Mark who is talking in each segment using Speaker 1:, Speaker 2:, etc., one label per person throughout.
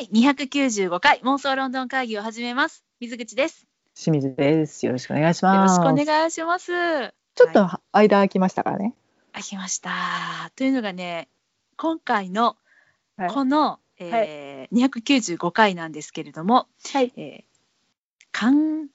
Speaker 1: 第295回妄想ロンドン会議を始めます。水口です。
Speaker 2: 清水です。よろしくお願いし
Speaker 1: よろ
Speaker 2: ます。
Speaker 1: しくお願いします。
Speaker 2: ちょっと間空きましたからね。
Speaker 1: あきました。というのがね、今回の
Speaker 2: はい
Speaker 1: この、えー295回なんですけれども、
Speaker 2: はい。
Speaker 1: えー感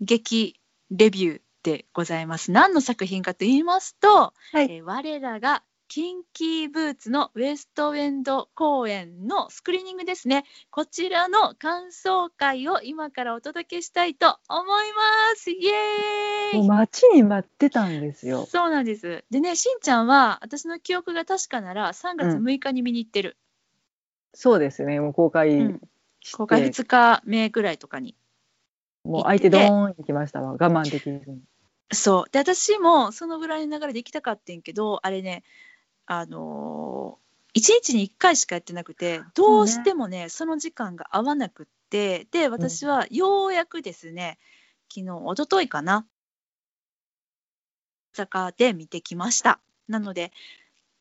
Speaker 1: 激レビューでございます。何の作品かと言いますと、
Speaker 2: はい
Speaker 1: えー我らがキンキーブーツのウエストエンド公演のスクリーニングですね。こちらの感想会を今からお届けしたいと思います。イエーイ
Speaker 2: もう待ちに待ってたんですよ。
Speaker 1: そうなんです。でね、しんちゃんは私の記憶が確かなら3月
Speaker 2: うん
Speaker 1: 6日に見に行ってる。
Speaker 2: そうですね。もう公開
Speaker 1: うん公開2日目ぐらいとかに。
Speaker 2: もう相手ドーン行きましたわ。我慢できずに。
Speaker 1: そう。で、私もそのぐらいの流れで行きたかってんけど、あれね、あのー、1日に1回しかやってなくて、どうしてもね、その時間が合わなくって、で、私はようやくですね、昨日、一昨日かな、大阪で見てきました。なので、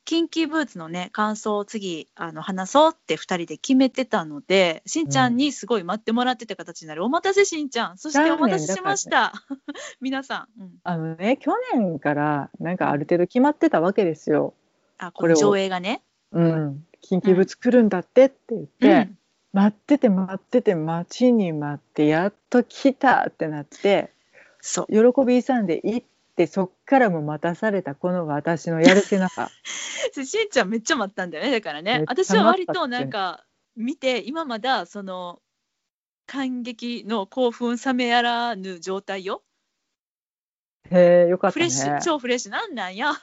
Speaker 1: キンキーブーツのね、感想を次、あの、話そうって2人で決めてたので、しんちゃんにすごい待ってもらってた形になる。お待たせしんちゃん。そしてお待たせしました。皆さん。うん
Speaker 2: あのね、去年からなんかある程度決まってたわけですよ。
Speaker 1: あ、こ
Speaker 2: これ
Speaker 1: 上映がね。
Speaker 2: うん。緊急物来るんだってって言って、
Speaker 1: うん
Speaker 2: 待ってて待ってて待ちに待ってやっと来たってなって
Speaker 1: そう。
Speaker 2: 喜び勇んで行ってそっからも待たされたこのが私のやるせなさ
Speaker 1: しんちゃんめっちゃ待ったんだよね。だからね私は割となんか見て、今まだその感激の興奮冷めやらぬ状態よ。
Speaker 2: へえよかったね
Speaker 1: フレッシュ、超フレッシュなんなんや。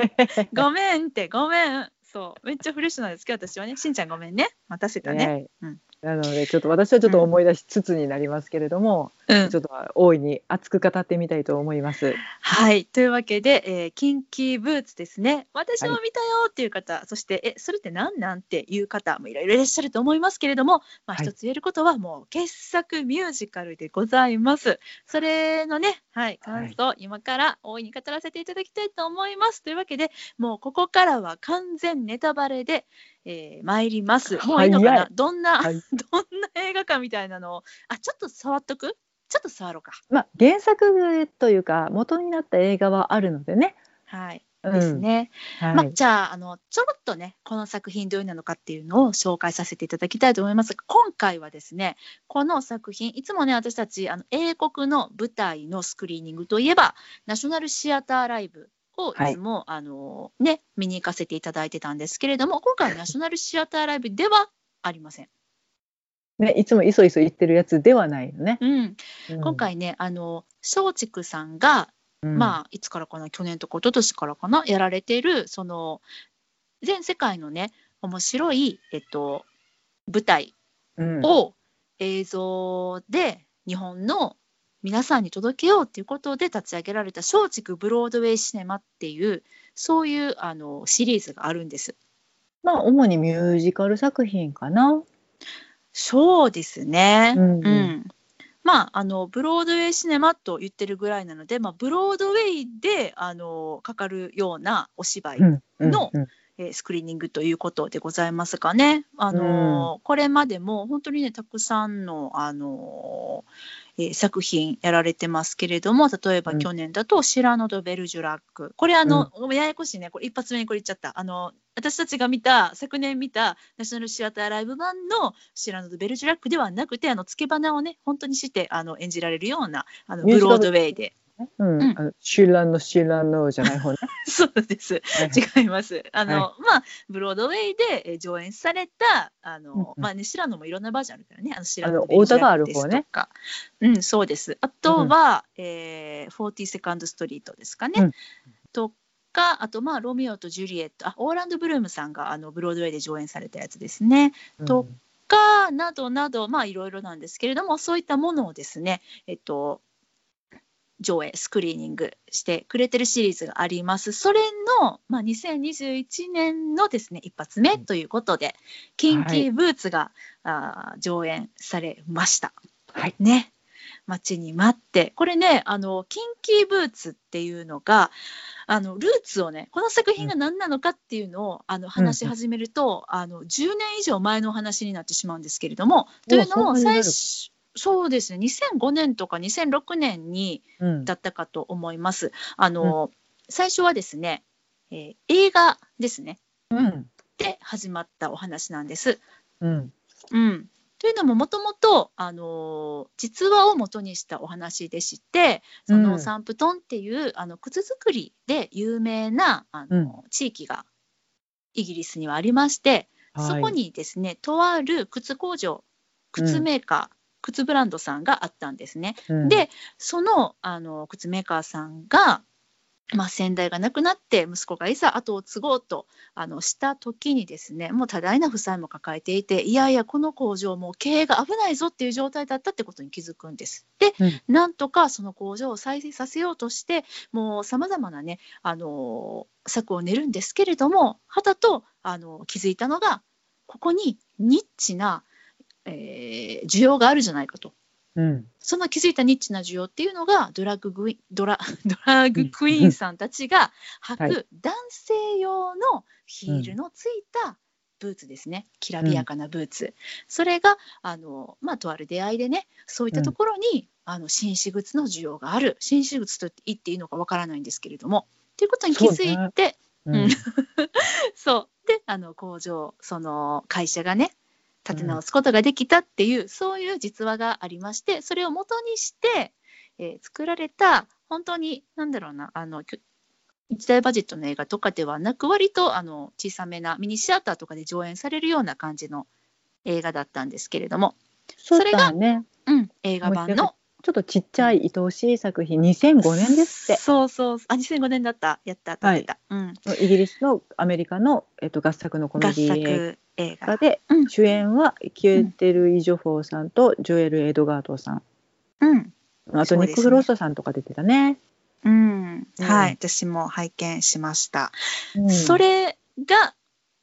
Speaker 1: ごめんって、ごめん。そう。めっちゃフレッシュなんですけど、私はね。しんちゃんごめんね。待たせたね。
Speaker 2: ね
Speaker 1: うん
Speaker 2: なのでちょっと私はちょっと思い出しつつになりますけれども、
Speaker 1: うん
Speaker 2: ちょっと大いに熱く語ってみたいと思います。
Speaker 1: はい。というわけで、えーキンキーブーツですね。私も見たよっていう方、そして、え、それって何なんっていう方もいろいろいらっしゃると思いますけれども、まあ、
Speaker 2: はい
Speaker 1: 一つ言えることは、もう傑作ミュージカルでございます。それのね、はい、感想、今から大いに語らせていただきたいと思います。というわけで、もうここからは完全ネタバレで、えー参ります。もういいのか
Speaker 2: 早
Speaker 1: な？いどんな、
Speaker 2: はい
Speaker 1: どんな映画かみたいなの？を、あ、ちょっと触っとく？ちょっと触ろうか。
Speaker 2: まあ原作というか元になった映画はあるのでね。
Speaker 1: はい。
Speaker 2: うん
Speaker 1: ですね。
Speaker 2: はい。
Speaker 1: まあ、じゃああのちょろっとねこの作品どういうのなのかっていうのを紹介させていただきたいと思いますが今回はですねこの作品いつもね私たちあの英国の舞台のスクリーニングといえばナショナルシアターライブをいつも、あのね見に行かせていただいてたんですけれども今回はナショナルシアターライブではありません。
Speaker 2: ねいつもいそいそ言ってるやつではないのね。
Speaker 1: うん、
Speaker 2: うん。
Speaker 1: 今、回ねあの松竹さんが
Speaker 2: うん。
Speaker 1: まあいつからかな去年とか一昨年からかなやられてるその全世界のね面白い、えっと、舞台
Speaker 2: うん。
Speaker 1: を映像で日本の皆さんに届けようっていうことで立ち上げられた松竹ブロードウェイシネマっていうそういうあのシリーズがあるんです。
Speaker 2: まあ主にミュージカル作品かな。
Speaker 1: そうですね。
Speaker 2: うん
Speaker 1: うんまあ、あのブロードウェイシネマと言ってるぐらいなので、まあ、ブロードウェイであのかかるようなお芝居
Speaker 2: うんうん
Speaker 1: の
Speaker 2: うん
Speaker 1: えースクリーニングということでございますかね。あのーこれまでも本当にねたくさんの、あのーえー作品やられてますけれども例えば
Speaker 2: うん。
Speaker 1: 去年だと「シラノ・ド・ベルジュラック」これあの、ややこしいね。これ一発目にこれ言っちゃった。あの私たちが見た昨年見たナショナルシアターライブ版の「シラノ・ド・ベルジュラック」ではなくてあの付け花をね本当にしてあの演じられるようなあのブロードウェイで
Speaker 2: うん
Speaker 1: うん
Speaker 2: あのシュランのシュランのじゃない方ね。
Speaker 1: そうです
Speaker 2: はい
Speaker 1: 違います。あの、
Speaker 2: は
Speaker 1: まあブロードウェイでえー上演されたあの、
Speaker 2: うんうん
Speaker 1: まあねシラノもいろんなバージョンあるからね。あのシラノ
Speaker 2: お歌がある方ね。
Speaker 1: うんそうです。あとは、えー、40セカンドストリートですかね。
Speaker 2: うん
Speaker 1: とかあとまあロミオとジュリエットあオーランドブルームさんがあのブロードウェイで上演されたやつですね。とかなどなどまあいろいろなんですけれどもそういったものをですねえっと上映スクリーニングしてくれてるシリーズがあります。それの、まあ、2021年のですね一発目ということで「キンキーブーツが」上演されました。
Speaker 2: はい。
Speaker 1: ね。待ちに待って。これねあのキンキーブーツっていうのがあのルーツをねこの作品が何なのかっていうのを、あの話し始めると、あの10年以上前のお話になってしまうんですけれどもというのも最初そうですね。2005年とか2006年に
Speaker 2: うん。
Speaker 1: だったかと思います。あの、最初はですね、えー映画ですね。
Speaker 2: うん。
Speaker 1: で始まったお話なんです。
Speaker 2: うん。
Speaker 1: うん、というのももともと、あのー実話を元にしたお話でしてそうの
Speaker 2: ん。
Speaker 1: サンプトンっていう、あの靴作りで有名なあの、地域がイギリスにはありまして、
Speaker 2: はい。
Speaker 1: そこにですねとある靴工場靴メーカー、靴ブランドさんがあったんですね。
Speaker 2: うん
Speaker 1: でそのあの靴メーカーさんが、まあ、先代が亡くなって息子がいざ後を継ごうとあのした時にですねもう多大な負債も抱えていていやいやこの工場もう経営が危ないぞっていう状態だったってことに気づくんです。で、
Speaker 2: うん
Speaker 1: なんとかその工場を再生させようとしてもうさまざまなねあの策を練るんですけれどもはたとあの気づいたのがここにニッチな、えー需要があるじゃないかと。
Speaker 2: うん。
Speaker 1: その気づいたニッチな需要っていうのがドラッググイドラ ドラッグクイーンさんたちが履
Speaker 2: は
Speaker 1: く男性用のヒールのついたブーツですね、きらびやかなブーツ、それがあの、まあ、とある出会いでねそういったところに、あの紳士靴の需要がある。紳士靴と言っていいのかわからないんですけれども。っていうことに気づいて
Speaker 2: うん。
Speaker 1: うん。そう。であの工場その会社がね立て直すことができたっていう、そういう実話がありましてそれを元にして、えー作られた本当に何だろうなあの一大バジェットの映画とかではなく割とあの小さめなミニシアターとかで上演されるような感じの映画だったんですけれども、
Speaker 2: そうだね。
Speaker 1: うん、映画版の
Speaker 2: ちょっとちっちゃい愛おしい作品2005年ですって。
Speaker 1: そうそう。あ2005年だった。やったやった、うん、
Speaker 2: イギリスのアメリカの、えっと、合作のコメ
Speaker 1: 合
Speaker 2: ディ映
Speaker 1: 画。
Speaker 2: 画で、
Speaker 1: うん。
Speaker 2: 主演はキウェテル・イジョフォーさんとジョエル・エドガートンさん。
Speaker 1: うん。
Speaker 2: あとニック・フロストさんとか出てたね。
Speaker 1: うん、
Speaker 2: うん。
Speaker 1: はい、私も拝見しました。
Speaker 2: うん。
Speaker 1: それが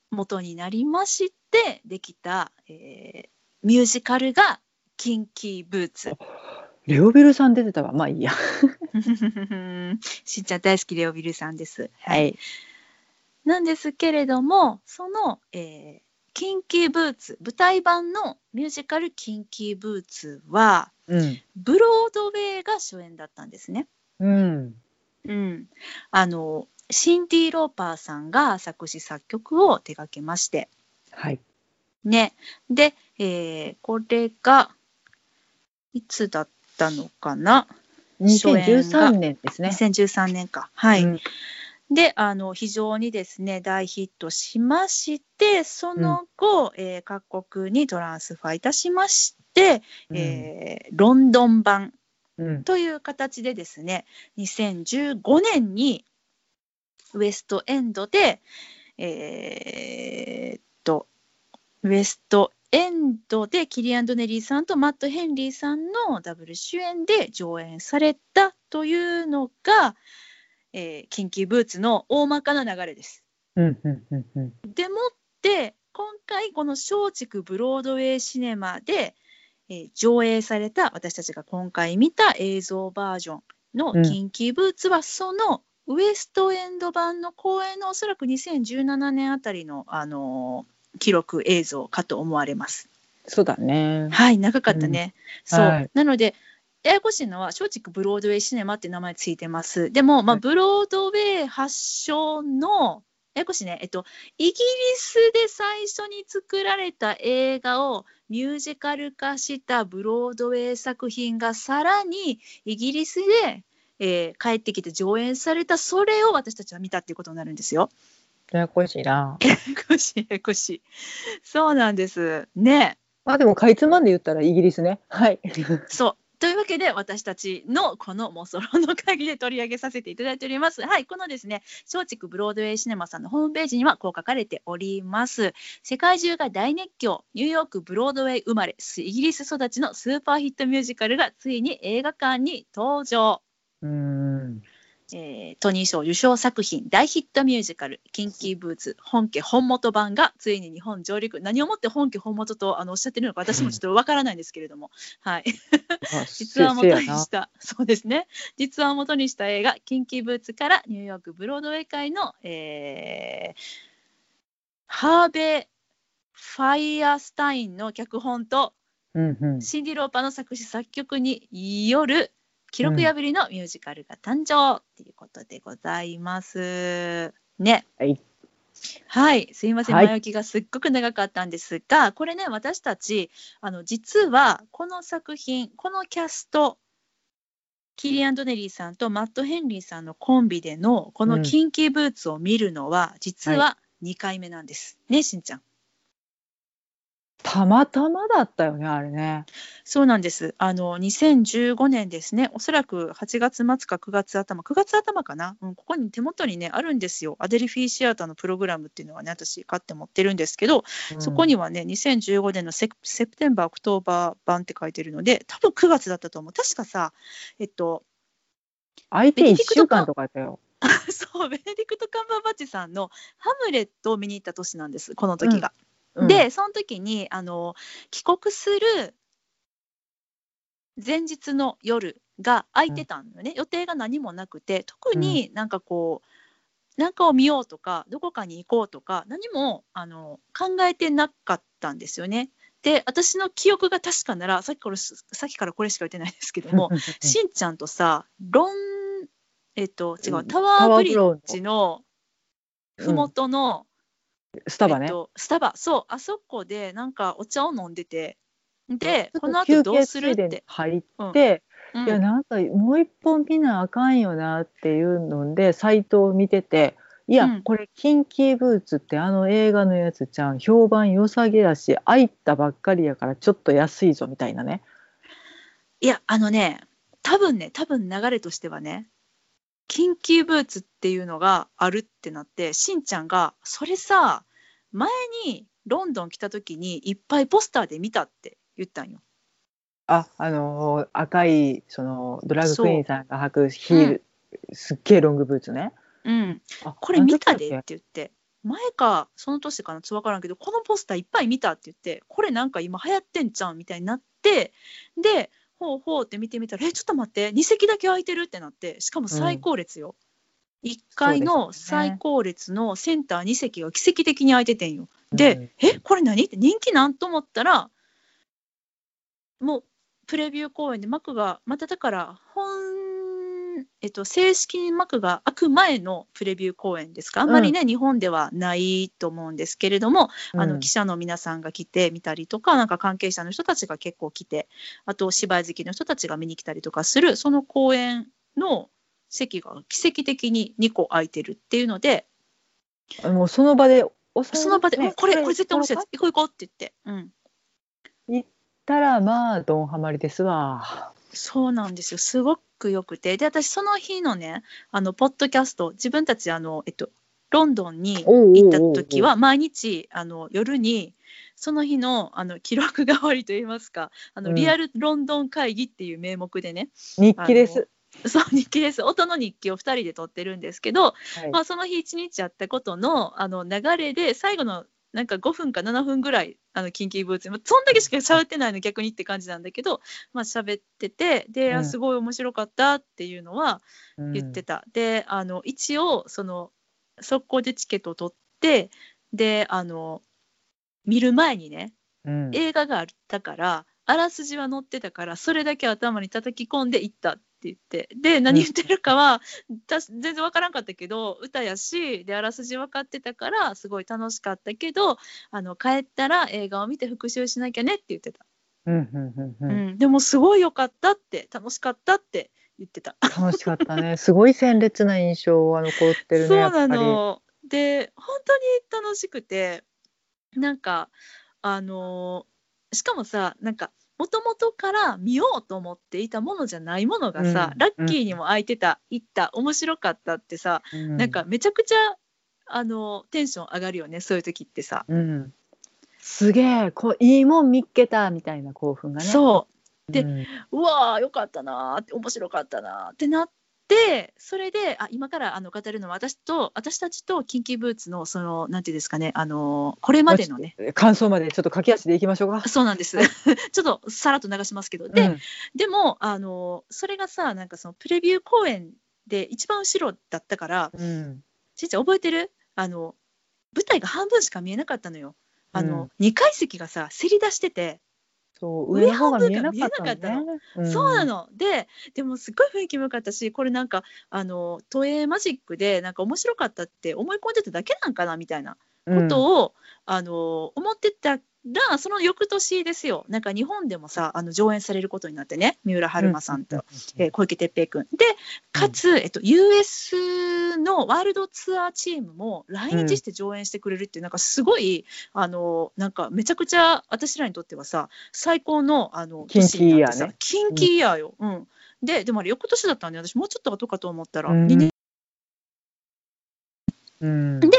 Speaker 1: 元になりましてできた、えーミュージカルがキンキーブーツ。
Speaker 2: レオビルさん出てたわまあいいや。
Speaker 1: しんちゃん大好きレオビルさんです。
Speaker 2: は。い。
Speaker 1: なんですけれどもその、えーキンキーブーツ舞台版のミュージカルキンキーブーツは
Speaker 2: うん。
Speaker 1: ブロードウェイが初演だったんですね。
Speaker 2: うん。
Speaker 1: うん、あのシンディ・ローパーさんが作詞作曲を手掛けまして
Speaker 2: はい。
Speaker 1: ねで、えーこれがいつだったのかな？初演が。
Speaker 2: 2013年ですね。
Speaker 1: 2013年か。はい、
Speaker 2: うん。
Speaker 1: であの非常にですね大ヒットしましてその後、えー各国にトランスファーいたしまして、えーロンドン版
Speaker 2: うん。
Speaker 1: という形でですね2015年にウエストエンドでえーっとウエストエンドでキリアン・ドネリーさんとマット・ヘンリーさんのダブル主演で上演されたというのが、えーキンキーブーツの大まかな流れです。
Speaker 2: うん。うん。うん。うん。
Speaker 1: でもって今回この松竹ブロードウェイシネマで、えー上映された私たちが今回見た映像バージョンの
Speaker 2: うん
Speaker 1: キンキーブーツはそのウエストエンド版の公演のおそらく2017年あたりの、あのー記録映像かと思われます。
Speaker 2: そうだね。
Speaker 1: はい長かったね。そう、
Speaker 2: はい
Speaker 1: なのでややこしいのは松竹ブロードウェイシネマって名前ついてます。でも、まあ、
Speaker 2: はい
Speaker 1: ブロードウェイ発祥のややこしいね、えっと、イギリスで最初に作られた映画をミュージカル化したブロードウェイ作品がさらにイギリスで、えー帰ってきて上演されたそれを私たちは見たっていうことになるんですよ。
Speaker 2: ややこしいな。
Speaker 1: ややこしいややこしい。そうなんです。ね。
Speaker 2: まあでもかいつまんで言ったらイギリスね。はい。
Speaker 1: そう。というわけで私たちのこのモソロの会議で取り上げさせていただいております。はい、このですね、松竹ブロードウェイシネマさんのホームページにはこう書かれております。世界中が大熱狂、ニューヨークブロードウェイ生まれ、イギリス育ちのスーパーヒットミュージカルがついに映画館に登場。
Speaker 2: うん。
Speaker 1: えートニー賞受賞作品大ヒットミュージカル「キンキーブーツ」本家本元版がついに日本上陸何をもって本家本元とあのおっしゃってるのか私もちょっとわからないんですけれども、はい、
Speaker 2: あ
Speaker 1: 実は元にしたそうですね。実は元にした映画「キンキーブーツ」からニューヨークブロードウェイ界の、えーハーベイ・ファイアスタインの脚本と
Speaker 2: うんうん。
Speaker 1: シンディ・ローパーの作詞作曲による記録破りのミュージカルが誕生っていうことでございます。ね。
Speaker 2: はい。
Speaker 1: はい、すいません、
Speaker 2: はい
Speaker 1: 前置きがすっごく長かったんですが、これね、私たち、あの実はこの作品、このキャスト、キリアン・ドネリーさんとマット・ヘンリーさんのコンビでのこの
Speaker 2: うん
Speaker 1: キンキーブーツを見るのは、実は2回目なんです。ね、しんちゃん。
Speaker 2: たまたまだったよねあれね。
Speaker 1: そうなんです。あの2015年ですね、おそらく8月末か9月頭、9月頭かな、うん、ここに手元にね、あるんですよ。アデルフィシアターのプログラムっていうのはね、私、買って持ってるんですけど、そこにはね、2015年のセ September、October 版って書いてるので、多分9月だったと思う。確かさ、えっと、
Speaker 2: 会いたい
Speaker 1: ベネディクト
Speaker 2: 週間とかやったよ。
Speaker 1: そう、ベネディクト・カンバーバッチさんのハムレットを見に行った年なんです、この時が。
Speaker 2: うん、
Speaker 1: で、その時にあの帰国する前日の夜が空いてたんだよね、予定が何もなくて、特になんかこう、なんかを見ようとか、どこかに行こうとか、何もあの考えてなかったんですよね。で、私の記憶が確かなら、さっきからさっきからこれしか言ってないですけども、しんちゃんとさ、ロン、えっと、違う、
Speaker 2: うん。
Speaker 1: タワーブリッジのふもとの、
Speaker 2: スタバね。
Speaker 1: えっと、スタバ。そうあそこでなんかお茶を飲んでて。でこの後どうするって、
Speaker 2: 入っ
Speaker 1: うん。
Speaker 2: て、
Speaker 1: うん。
Speaker 2: いやなんかもう一本見なあかんよなっていうのでサイトを見てていや、
Speaker 1: うん。
Speaker 2: これ「キンキーブーツ」ってあの映画のやつじゃん評判良さげやし入ったばっかりやからちょっと安いぞみたいなね。
Speaker 1: いやあのね多分ね多分流れとしてはねキンキーブーツっていうのがあるってなってしんちゃんがそれさ前にロンドン来た時にいっぱいポスターで見たって言ったんよ。
Speaker 2: ああのー赤いそのドラッグクイーンさんが履くヒール、すっげえロングブーツね。
Speaker 1: うん、
Speaker 2: あ
Speaker 1: これ見たで
Speaker 2: っ
Speaker 1: て言って前かその年かなちょっと分からんけどこのポスターいっぱい見たって言ってこれなんか今流行ってんじゃんみたいになってでほうほうって見てみたらえちょっと待って2席だけ空いてるってなってしかも最高列よ、1階の
Speaker 2: そうですよね。
Speaker 1: 最高列のセンター2席が奇跡的に空いててんよ。
Speaker 2: け
Speaker 1: で、
Speaker 2: うん。
Speaker 1: えこれ何？って人気なん？と思ったらもうプレビュー公演で幕がまただから本、えっと、正式に幕が開く前のプレビュー公演ですか？あんまりね、日本ではないと思うんですけれども、あ
Speaker 2: うん
Speaker 1: の記者の皆さんが来てみたりとかなんか関係者の人たちが結構来てあと芝居好きの人たちが見に来たりとかするその公演の席が奇跡的に2個空いてるっていうので
Speaker 2: もうその場でお
Speaker 1: その場で、
Speaker 2: ね
Speaker 1: これこれ絶対面白いや
Speaker 2: こ
Speaker 1: つ行こう行こうって言って。うん
Speaker 2: れ行ったらまあドンハマりですわ。
Speaker 1: そうなんですよ。すごく良くて。で、私、その日のね、あの、ポッドキャスト、自分たち、あの、えっと、ロンドンに行った時は、毎日、あの、夜に、その日の、あの、記録代わりといいますか、あの、
Speaker 2: うん
Speaker 1: リアルロンドン会議っていう名目でね、
Speaker 2: 日記です。
Speaker 1: そう、日記です。音の日記を2人で撮ってるんですけど、
Speaker 2: はい
Speaker 1: まあ、その日一日やったことのあの流れで最後のなんか5分か7分ぐらいあのキンキーブーツまあそんだけしか喋ってないの逆にって感じなんだけどまあ喋っててで、すごい面白かったっていうのは
Speaker 2: うん。
Speaker 1: 言ってた、であの一応その速攻でチケットを取ってであの見る前にね
Speaker 2: うん。
Speaker 1: 映画があったからあらすじは載ってたからそれだけ頭に叩き込んで行った言ってで何言ってるかは、たし全然わからんかったけど歌やしであらすじ分かってたからすごい楽しかったけどあの帰ったら映画を見て復習しなきゃねって言ってた、
Speaker 2: うんうんうん
Speaker 1: う
Speaker 2: うん
Speaker 1: んでもすごい良かったって楽しかったって言ってた。
Speaker 2: 楽しかったね。すごい鮮烈な印象が残ってるね。
Speaker 1: そうな
Speaker 2: やっぱり
Speaker 1: の。で本当に楽しくてなんかあのしかもさなんかもともとから見ようと思っていたものじゃないものがさ、
Speaker 2: うん
Speaker 1: ラッキーにも空いてた、行った面白かったってさ、
Speaker 2: うん
Speaker 1: なんかめちゃくちゃあのテンション上がるよねそういう時ってさ。
Speaker 2: うん。すげえ、こういいもん見っけたみたいな興奮がね。
Speaker 1: そう
Speaker 2: うん。
Speaker 1: うわーよかったなーって面白かったなーってなっでそれであ今からあの語るのは私と私たちとキンキーブーツのそのなんていうんですかねあのこれまでのね。
Speaker 2: 感想までちょっと駆け足でいきましょうか。
Speaker 1: そうなんです。ちょっとさらっと流しますけど。で、
Speaker 2: うん。
Speaker 1: でもあのそれがさなんかそのプレビュー公演で一番後ろだったから
Speaker 2: うん。
Speaker 1: ちいちゃん覚えてる？あの舞台が半分しか見えなかったのよ。あの、
Speaker 2: うん。
Speaker 1: 二階席がさせり出してて、
Speaker 2: そう
Speaker 1: 上
Speaker 2: 上の方が見えなかったのね。ん
Speaker 1: そうな。のででもすっごい雰囲気も良かったしこれなんかあの都営マジックでなんか面白かったって思い込んでただけなんかなみたいな
Speaker 2: うん
Speaker 1: ことを、あの思ってたらその翌年ですよ。なんか日本でもさあの上演されることになってね。三浦春馬さんと、えー小池徹平君。でかつ、えっと、US のワールドツアーチームも来日して上演してくれるっていう、なんかすごいあのなんかめちゃくちゃ私らにとってはさ最高のあの
Speaker 2: キンキーイヤーね。
Speaker 1: 年になってさキンキーイヤーよ。うん。ででもあれ翌年だったんで私もうちょっと後かと思ったら、
Speaker 2: うん。
Speaker 1: 2年
Speaker 2: うん。
Speaker 1: で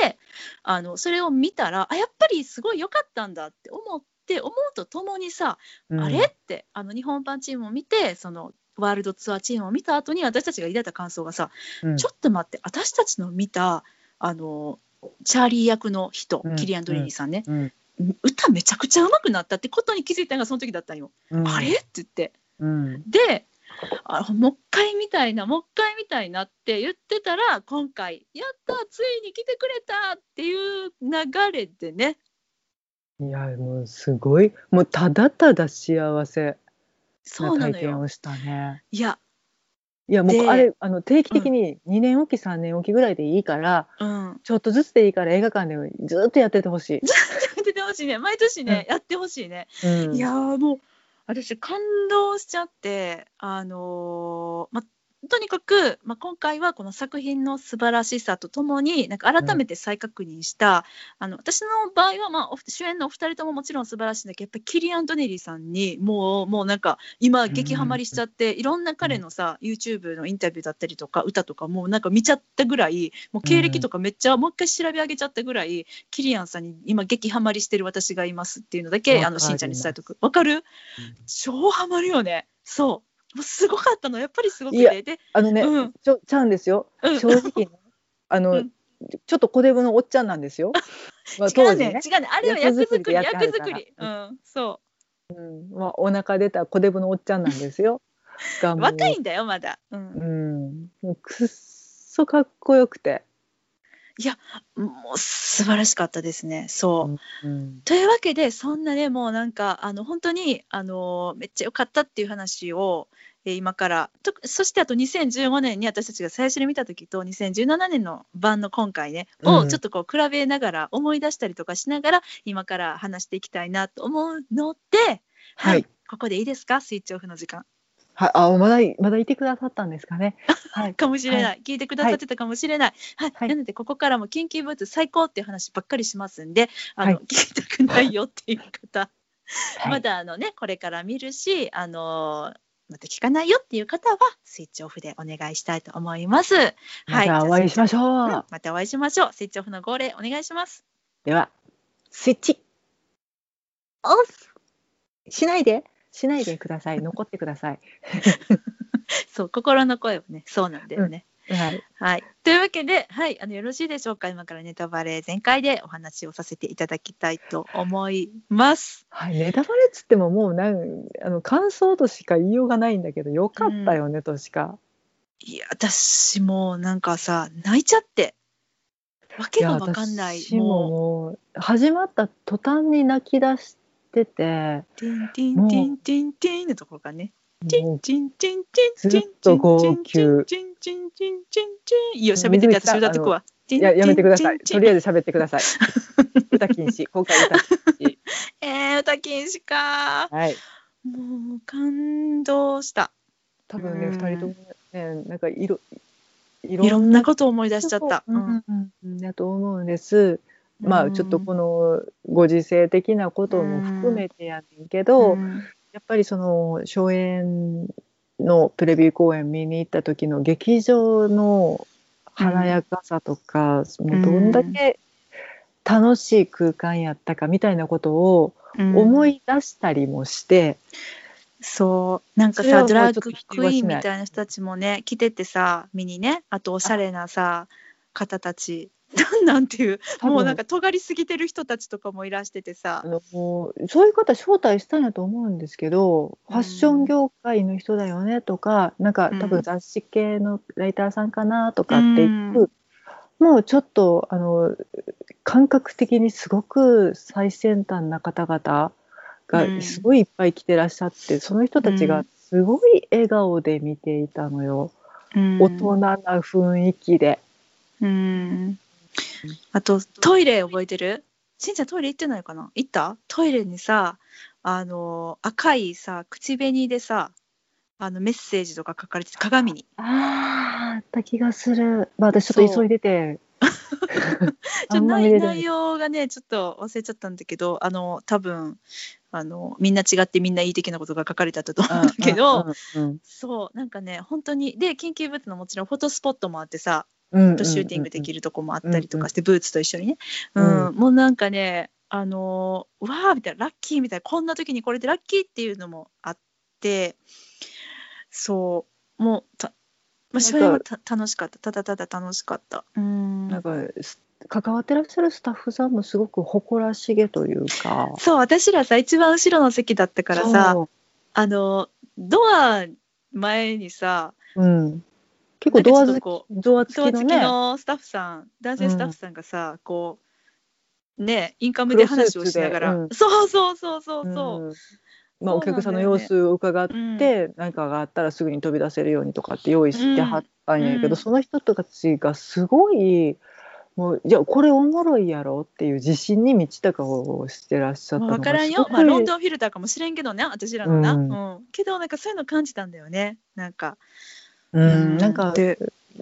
Speaker 1: あのそれを見たらあやっぱりすごい良かったんだって思って思うとともにさ、
Speaker 2: うん。
Speaker 1: あれってあの日本版チームを見てそのワールドツアーチームを見た後に私たちが抱いた感想がさ、
Speaker 2: うん。
Speaker 1: ちょっと待って私たちの見たあのチャーリー役の人、
Speaker 2: うん。
Speaker 1: キリアン・ドリーニーさんね、
Speaker 2: うん。
Speaker 1: 歌めちゃくちゃ上手くなったってことに気づいたのがその時だったんよ。
Speaker 2: うん。
Speaker 1: あれ？って言って。
Speaker 2: うん。
Speaker 1: であもう一回見たいなもう一回見たいなって言ってたら今回「やったついに来てくれた!」っていう流れでね
Speaker 2: いやもうすごいもうただただ幸せ
Speaker 1: な
Speaker 2: 体験をしたね。
Speaker 1: いや、
Speaker 2: いやもう
Speaker 1: で
Speaker 2: あれあの定期的に2年おき3年おきぐらいでいいから、
Speaker 1: うん、
Speaker 2: ちょっとずつでいいから映画館でずっとやっててほしい。
Speaker 1: やっててほしいね毎年ね、やってほしいね。
Speaker 2: うん
Speaker 1: いやーもう私感動しちゃってあのーまとにかく、まあ、今回はこの作品の素晴らしさとともになんか改めて再確認した、あの私の場合は、まあ、お主演のお二人とももちろん素晴らしいんだけどやっぱりキリアン・ドネリーさんにもうもうなんか今激ハマりしちゃって、いろんな彼のさ YouTube のインタビューだったりとか歌とかもうなんか見ちゃったぐらいもう経歴とかめっちゃもう一回調べ上げちゃったぐらい、キリアンさんに今激ハマりしてる私がいますっていうのだけあのしんちゃんに伝えとく。わかる、超ハマるよね。そうもうすごかったの。やっぱりすごくて。で
Speaker 2: あのね、
Speaker 1: うん。
Speaker 2: ちょちゃうんですよ、
Speaker 1: うん。
Speaker 2: 正直ね。あの、
Speaker 1: うん。
Speaker 2: ちょっと小デブのおっちゃんなんですよ。まあ、
Speaker 1: 違うね。違うね。あれは
Speaker 2: 役作
Speaker 1: り役作りうん。そ
Speaker 2: う。ん。まあ、お腹出た小デブのおっちゃんなんですよ。
Speaker 1: 若いんだよまだ。うん。
Speaker 2: うん、くっそかっこよくて。
Speaker 1: もう素晴らしかったですね。そう。
Speaker 2: うん
Speaker 1: というわけでそんなねもうなんかあの本当にあのめっちゃ良かったっていう話を、えー今から。とそしてあと2015年に私たちが最初に見た時と2017年の版の今回ね
Speaker 2: うん。
Speaker 1: をちょっとこう比べながら思い出したりとかしながら今から話していきたいなと思うので、はい。
Speaker 2: はい。
Speaker 1: ここでいいですか？スイッチオフの時間
Speaker 2: はい、あまだいまだいてくださったんですかね？はい、
Speaker 1: かもしれない、聞いてくださってたかもしれない、はい。
Speaker 2: はい。
Speaker 1: なのでここからもキンキーブーツ最高っていう話ばっかりしますんであの、
Speaker 2: はい。
Speaker 1: 聞きたくないよっていう方。
Speaker 2: はい。
Speaker 1: まだあのねこれから見るしあのーまた聞かないよっていう方はスイッチオフでお願いしたいと思います。
Speaker 2: またお会いしましょう。
Speaker 1: うんまたお会いしましょう。スイッチオフの号令お願いします。
Speaker 2: では、スイッチ。オフ。しないで、しないでください。残ってください。
Speaker 1: そう心の声をねそうなんだよね。
Speaker 2: はい、
Speaker 1: はい、というわけで、はい、あのよろしいでしょうか？今からネタバレ全開でお話をさせていただきたいと思います。
Speaker 2: はい、ネタバレっつってももうなんあの感想としか言いようがないんだけど、よかったよね、としか。
Speaker 1: いや私もうなんかさ泣いちゃってわけがわかんない
Speaker 2: 私も
Speaker 1: も
Speaker 2: もう始まった途端に泣き出してて、
Speaker 1: うティンティンティンティンティンのところがねチ
Speaker 2: もう
Speaker 1: ンチンチンチン
Speaker 2: ずっと号泣
Speaker 1: チンチンチンチンチンチンいいよ喋ってて私歌っとくわ。い
Speaker 2: いややめてください。とりあ
Speaker 1: え
Speaker 2: ず喋ってください。歌禁止、公開歌禁止。
Speaker 1: えー、歌禁止か
Speaker 2: はい。
Speaker 1: もう感動した
Speaker 2: 多分ね、二人ともね、なんかいろい
Speaker 1: いろんなことを思い出しちゃった。
Speaker 2: う
Speaker 1: んん
Speaker 2: うんうんだと思うんです。まあちょっとこのご時世的なことも含めてやねんけど、
Speaker 1: うん。
Speaker 2: やっぱりその初演のプレビュー公演見に行った時の劇場の華やかさとか、もうどんだけ楽しい空間やったかみたいなことを思い出したりもして、
Speaker 1: そう。なんか
Speaker 2: それはもう
Speaker 1: さドラッグクイーンみたいな人たちもね来ててさ見にね。あとおしゃれなさ方たちなんていうもうなんか尖りすぎてる人たちとかもいらしててさ。
Speaker 2: あのそういう方招待したんやと思うんですけど、ファッション業界の人だよねとかなんか
Speaker 1: うん。
Speaker 2: 多分雑誌系のライターさんかなとかっていう、
Speaker 1: うん。
Speaker 2: もうちょっとあの感覚的にすごく最先端な方々
Speaker 1: うん。
Speaker 2: がすごいいっぱい来てらっしゃって、その人たちが
Speaker 1: うん。
Speaker 2: すごい笑顔で見ていたのよ、
Speaker 1: うん。
Speaker 2: 大人な雰囲気で。
Speaker 1: うんあとトイレ覚えてる？しんちゃんトイレ行ってないかな？行った？トイレにさあの赤いさ口紅でさあのメッセージとか書かれてて鏡に。
Speaker 2: あーあった気がする。まあ私ちょっと急いでて。
Speaker 1: 内容がねちょっと忘れちゃったんだけどあの多分あのみんな違ってみんないい的なことが書かれてあったと思うんだけど、そうなんかね本当にで緊急ブーツのもちろんフォトスポットもあってさフォトシューティングできるとこもあったりとかして、ブーツと一緒にね、う
Speaker 2: うん。
Speaker 1: ん。もうなんかねあのーうわーみたいなラッキーみたいなこんな時にこれでラッキーっていうのもあってそう。もうた、まあ、それはた楽しかった。ただただ楽しかった。うん。
Speaker 2: なんかす関わってらっしゃるスタッフさんもすごく誇らしげというか。
Speaker 1: そう私らさ一番後ろの席だったからさ
Speaker 2: そ
Speaker 1: あのドア前にさ
Speaker 2: う、うん、結構ドア付き
Speaker 1: ドア付き
Speaker 2: きのね。
Speaker 1: のスタッフさん男性スタッフさんがさ、こうねインカムで話をしながら、
Speaker 2: 黒スーツで
Speaker 1: そうそうそうそう。そう、
Speaker 2: うんまあ、お客さんの様子を伺っ
Speaker 1: うん。
Speaker 2: て、何かがあったらすぐに飛び出せるようにとかって用意してはったんやけど、
Speaker 1: うん。
Speaker 2: その人たちがすごいもういやこれおもろいやろっていう自信に満ちた顔をしてらっしゃったのが
Speaker 1: 分からんよ。まあ、ロンドンフィルターかもしれんけどね私らのな、
Speaker 2: う
Speaker 1: うんん。けどなんかそういうの感じたんだよね。なんか、
Speaker 2: うん、なんか
Speaker 1: で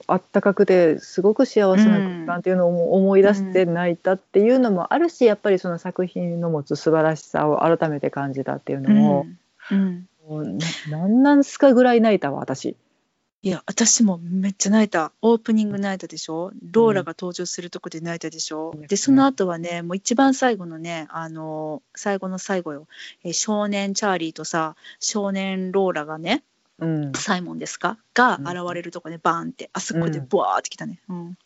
Speaker 2: あったかくてすごく幸せな空間っていうのを思い出して泣いたっていうのもあるしやっぱりその作品の持つ素晴らしさを改めて感じたっていうのも、
Speaker 1: うんうん。
Speaker 2: もうななんなんすかぐらい泣いたわ私。
Speaker 1: いや私もめっちゃ泣いた。オープニング泣いたでしょ？ローラが登場するとこで泣いたでしょ、
Speaker 2: うん。
Speaker 1: でその後はねもう一番最後のねあの最後の最後よ、えー少年チャーリーとさ少年ローラがね
Speaker 2: うん、
Speaker 1: サイモンですか？が
Speaker 2: うん。
Speaker 1: 現れるとこでバーンって。あそこで
Speaker 2: うん。
Speaker 1: ブワーってきたね、うん、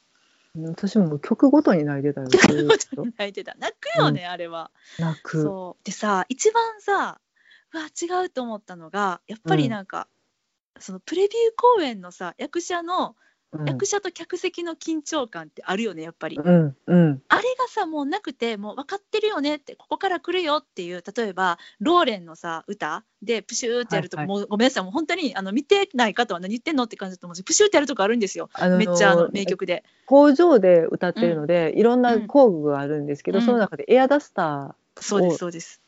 Speaker 2: 私も曲ごとに泣いてたよ。ずーっと。
Speaker 1: 泣いてた。泣くよね、あれは。
Speaker 2: 泣く。
Speaker 1: そう。でさ一番さうわ違うと思ったのがやっぱりなんか、そのプレビュー公演のさ役者の、
Speaker 2: うん
Speaker 1: 役者と客席の緊張感ってあるよねやっぱり、
Speaker 2: うんうん。
Speaker 1: あれがさもうなくてもう分かってるよねってここから来るよっていう例えばローレンのさ歌。でプシューってやるとこ、
Speaker 2: はい。
Speaker 1: もうごめんなさいもう本当にあの見てない方は何言ってんのって感じだと思うしプシューってやるとこあるんですよ。
Speaker 2: あのー
Speaker 1: めっちゃあの名曲で。
Speaker 2: 工場で歌ってるので、いろんな工具があるんですけど、
Speaker 1: うん。
Speaker 2: その中でエアダスタ
Speaker 1: そうですそうです。